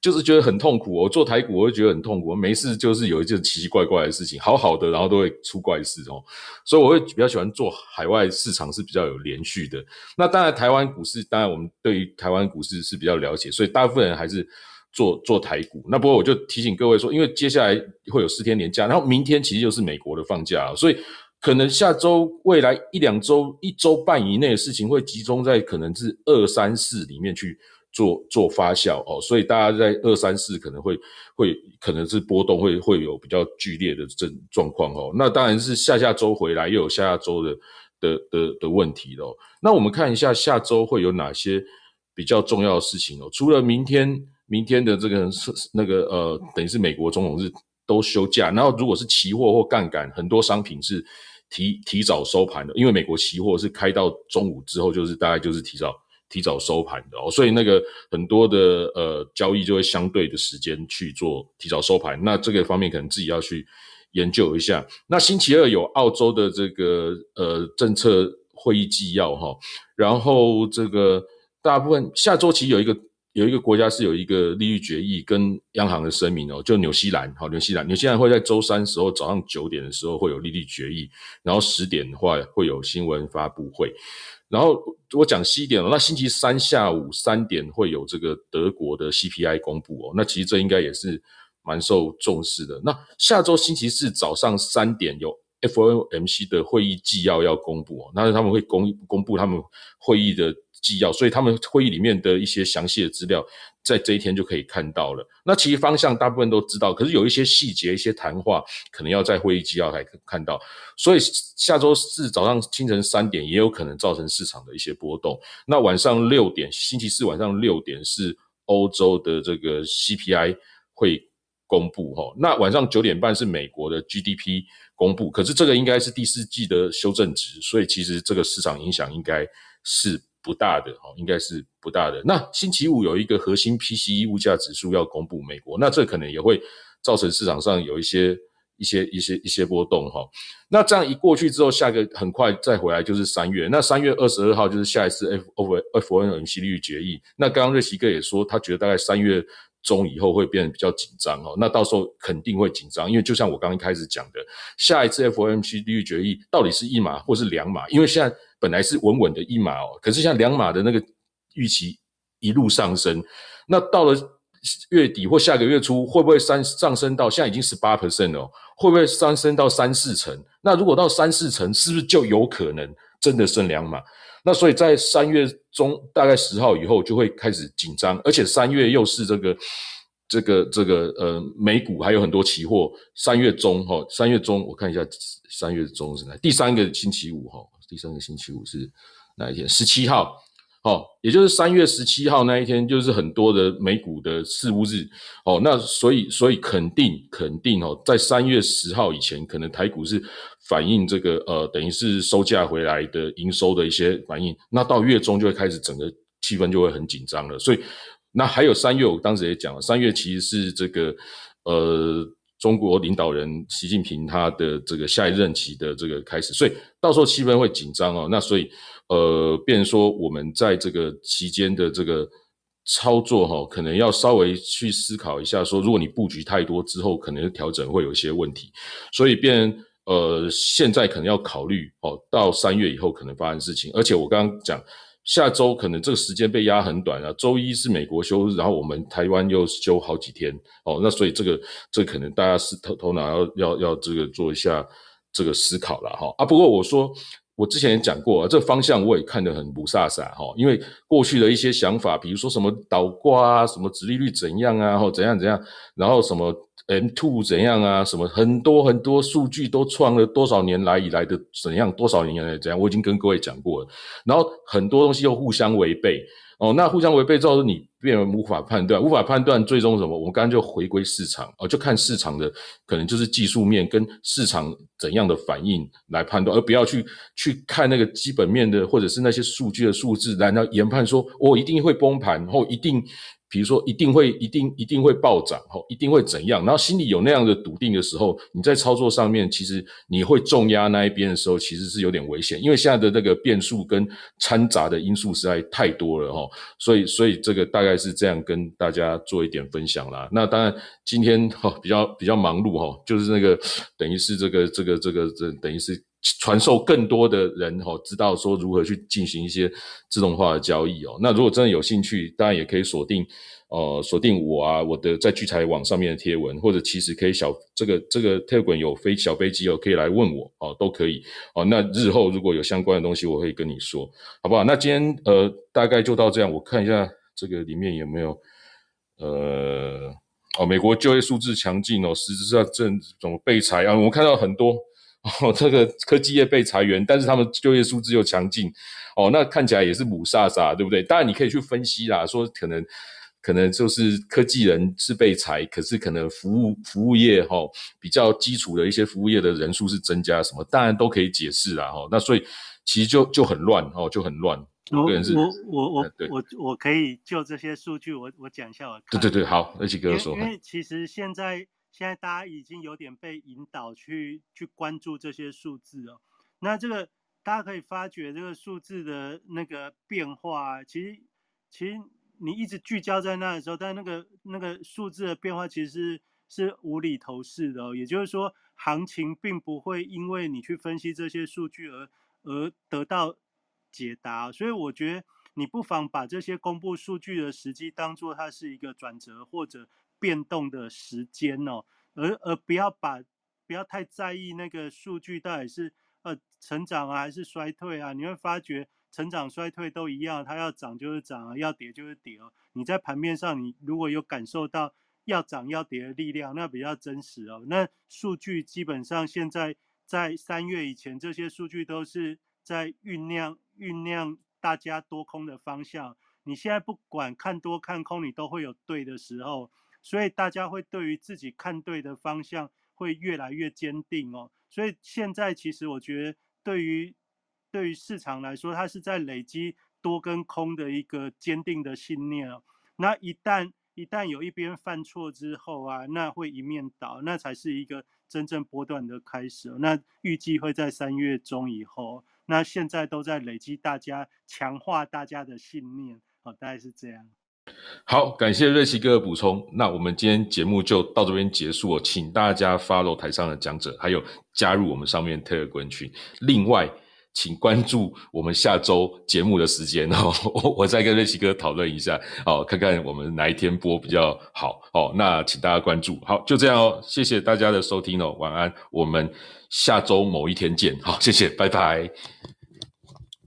A: 就是觉得很痛苦。我做台股，我就觉得很痛苦。没事，就是有一件奇奇怪怪的事情，好好的，然后都会出怪事哦。所以我会比较喜欢做海外市场，是比较有连续的。那当然，台湾股市，当然我们对于台湾股市是比较了解，所以大部分人还是做做台股。那不过我就提醒各位说，因为接下来会有四天年假，然后明天其实就是美国的放假，所以。可能下周未来一两周、一周半以内的事情会集中在可能是二三四里面去做做发酵哦，所以大家在二三四可能会会可能是波动会会有比较剧烈的这状况哦。那当然是下下周回来又有下下周的的的的问题喽。那我们看一下下周会有哪些比较重要的事情哦。除了明天明天的这个是那个呃，等于是美国总统日都休假，然后如果是期货或杠杆，很多商品是。提提早收盘的，因为美国期货是开到中午之后，就是大概就是提早提早收盘的哦，所以那个很多的呃交易就会相对的时间去做提早收盘。那这个方面可能自己要去研究一下。那星期二有澳洲的这个呃政策会议纪要哈，然后这个大部分下周期有一个。有一个国家是有一个利率决议跟央行的声明哦，就纽西兰，好，纽西兰，纽西兰会在周三时候早上九点的时候会有利率决议，然后十点的话会有新闻发布会，然后我讲西点哦，那星期三下午三点会有这个德国的 CPI 公布哦，那其实这应该也是蛮受重视的。那下周星期四早上三点有 FOMC 的会议纪要要公布哦，那他们会公公布他们会议的。纪要，所以他们会议里面的一些详细的资料，在这一天就可以看到了。那其实方向大部分都知道，可是有一些细节、一些谈话，可能要在会议纪要才看到。所以下周四早上清晨三点，也有可能造成市场的一些波动。那晚上六点，星期四晚上六点是欧洲的这个 CPI 会公布哈。那晚上九点半是美国的 GDP 公布，可是这个应该是第四季的修正值，所以其实这个市场影响应该是。不大的哦，应该是不大的。那星期五有一个核心 PCE 物价指数要公布，美国，那这可能也会造成市场上有一些一些一些一些波动哈。那这样一过去之后，下个很快再回来就是三月。那三月二十二号就是下一次 F O F N 息率决议。那刚刚瑞奇哥也说，他觉得大概三月中以后会变得比较紧张哦。那到时候肯定会紧张，因为就像我刚刚开始讲的，下一次 F O M C 利率决议到底是一码或是两码？因为现在。本来是稳稳的一码哦，可是像两码的那个预期一路上升，那到了月底或下个月初，会不会三上升到现在已经十八 percent 哦？会不会上升到三四成？那如果到三四成，是不是就有可能真的升两码？那所以在三月中大概十号以后就会开始紧张，而且三月又是这个这个这个呃美股还有很多期货，三月中哈，三月中我看一下三月中是哪？第三个星期五哈。第三个星期五是哪一天？十七号，哦，也就是三月十七号那一天，就是很多的美股的事务日，哦，那所以所以肯定肯定哦，在三月十号以前，可能台股是反映这个呃，等于是收价回来的营收的一些反应，那到月中就会开始整个气氛就会很紧张了。所以那还有三月，我当时也讲了，三月其实是这个呃。中国领导人习近平他的这个下一任期的这个开始，所以到时候气氛会紧张哦。那所以呃，变说我们在这个期间的这个操作哈，可能要稍微去思考一下，说如果你布局太多之后，可能调整会有一些问题。所以变呃，现在可能要考虑哦，到三月以后可能发生事情。而且我刚刚讲。下周可能这个时间被压很短啊，周一是美国休，然后我们台湾又休好几天哦，那所以这个这可能大家是头头脑要要要这个做一下这个思考了哈啊。不过我说我之前也讲过，这个方向我也看得很不飒飒哈，因为过去的一些想法，比如说什么倒挂啊，什么殖利率怎样啊，或怎样怎样，然后什么。M two 怎样啊？什么很多很多数据都创了多少年来以来的怎样？多少年来怎样？我已经跟各位讲过了。然后很多东西又互相违背哦。那互相违背，造成你变为无法判断，无法判断最终什么？我们刚刚就回归市场哦，就看市场的可能就是技术面跟市场怎样的反应来判断，而不要去去看那个基本面的或者是那些数据的数字，然后研判说我一定会崩盘，然后一定。比如说，一定会、一定、一定会暴涨，吼，一定会怎样？然后心里有那样的笃定的时候，你在操作上面，其实你会重压那一边的时候，其实是有点危险，因为现在的那个变数跟掺杂的因素实在太多了，哈。所以，所以这个大概是这样跟大家做一点分享啦。那当然，今天哈比较比较忙碌哈，就是那个等于是这个这个这个这等于是传授更多的人哦，知道说如何去进行一些自动化的交易哦。那如果真的有兴趣，当然也可以锁定呃锁定我啊，我的在聚财网上面的贴文，或者其实可以小这个这个贴文有飞小飞机哦，可以来问我哦，都可以哦。那日后如果有相关的东西，我会跟你说，好不好？那今天呃大概就到这样，我看一下这个里面有没有呃哦，美国就业数字强劲哦，实质上这种被裁啊，我看到很多。哦，这个科技业被裁员，但是他们就业数字又强劲，哦，那看起来也是母萨萨，对不对？当然你可以去分析啦，说可能可能就是科技人是被裁，可是可能服务服务业哈比较基础的一些服务业的人数是增加，什么当然都可以解释啦，哈。那所以其实就就很乱哦，就很乱。
B: 我我我我我我可以就这些数据，我我讲一下我。
A: 对对对，好，那几哥说。
B: 因为其实现在。现在大家已经有点被引导去去关注这些数字哦。那这个大家可以发觉这个数字的那个变化，其实其实你一直聚焦在那的时候，但那个那个数字的变化其实是是无厘头式的哦。也就是说，行情并不会因为你去分析这些数据而而得到解答。所以我觉得你不妨把这些公布数据的时机当做它是一个转折或者。变动的时间哦，而而不要把不要太在意那个数据到底是呃成长啊还是衰退啊？你会发觉成长衰退都一样，它要涨就是涨啊，要跌就是跌哦。你在盘面上，你如果有感受到要涨要跌的力量，那比较真实哦。那数据基本上现在在三月以前，这些数据都是在酝酿酝酿大家多空的方向。你现在不管看多看空，你都会有对的时候。所以大家会对于自己看对的方向会越来越坚定哦。所以现在其实我觉得，对于对于市场来说，它是在累积多跟空的一个坚定的信念哦。那一旦一旦有一边犯错之后啊，那会一面倒，那才是一个真正波段的开始。那预计会在三月中以后，那现在都在累积大家强化大家的信念，哦，大概是这样。
A: 好，感谢瑞奇哥的补充。那我们今天节目就到这边结束了，请大家 follow 台上的讲者，还有加入我们上面特滚群。另外，请关注我们下周节目的时间哦，我再跟瑞奇哥讨论一下，好，看看我们哪一天播比较好。哦，那请大家关注。好，就这样哦，谢谢大家的收听哦，晚安，我们下周某一天见。好，谢谢，拜拜。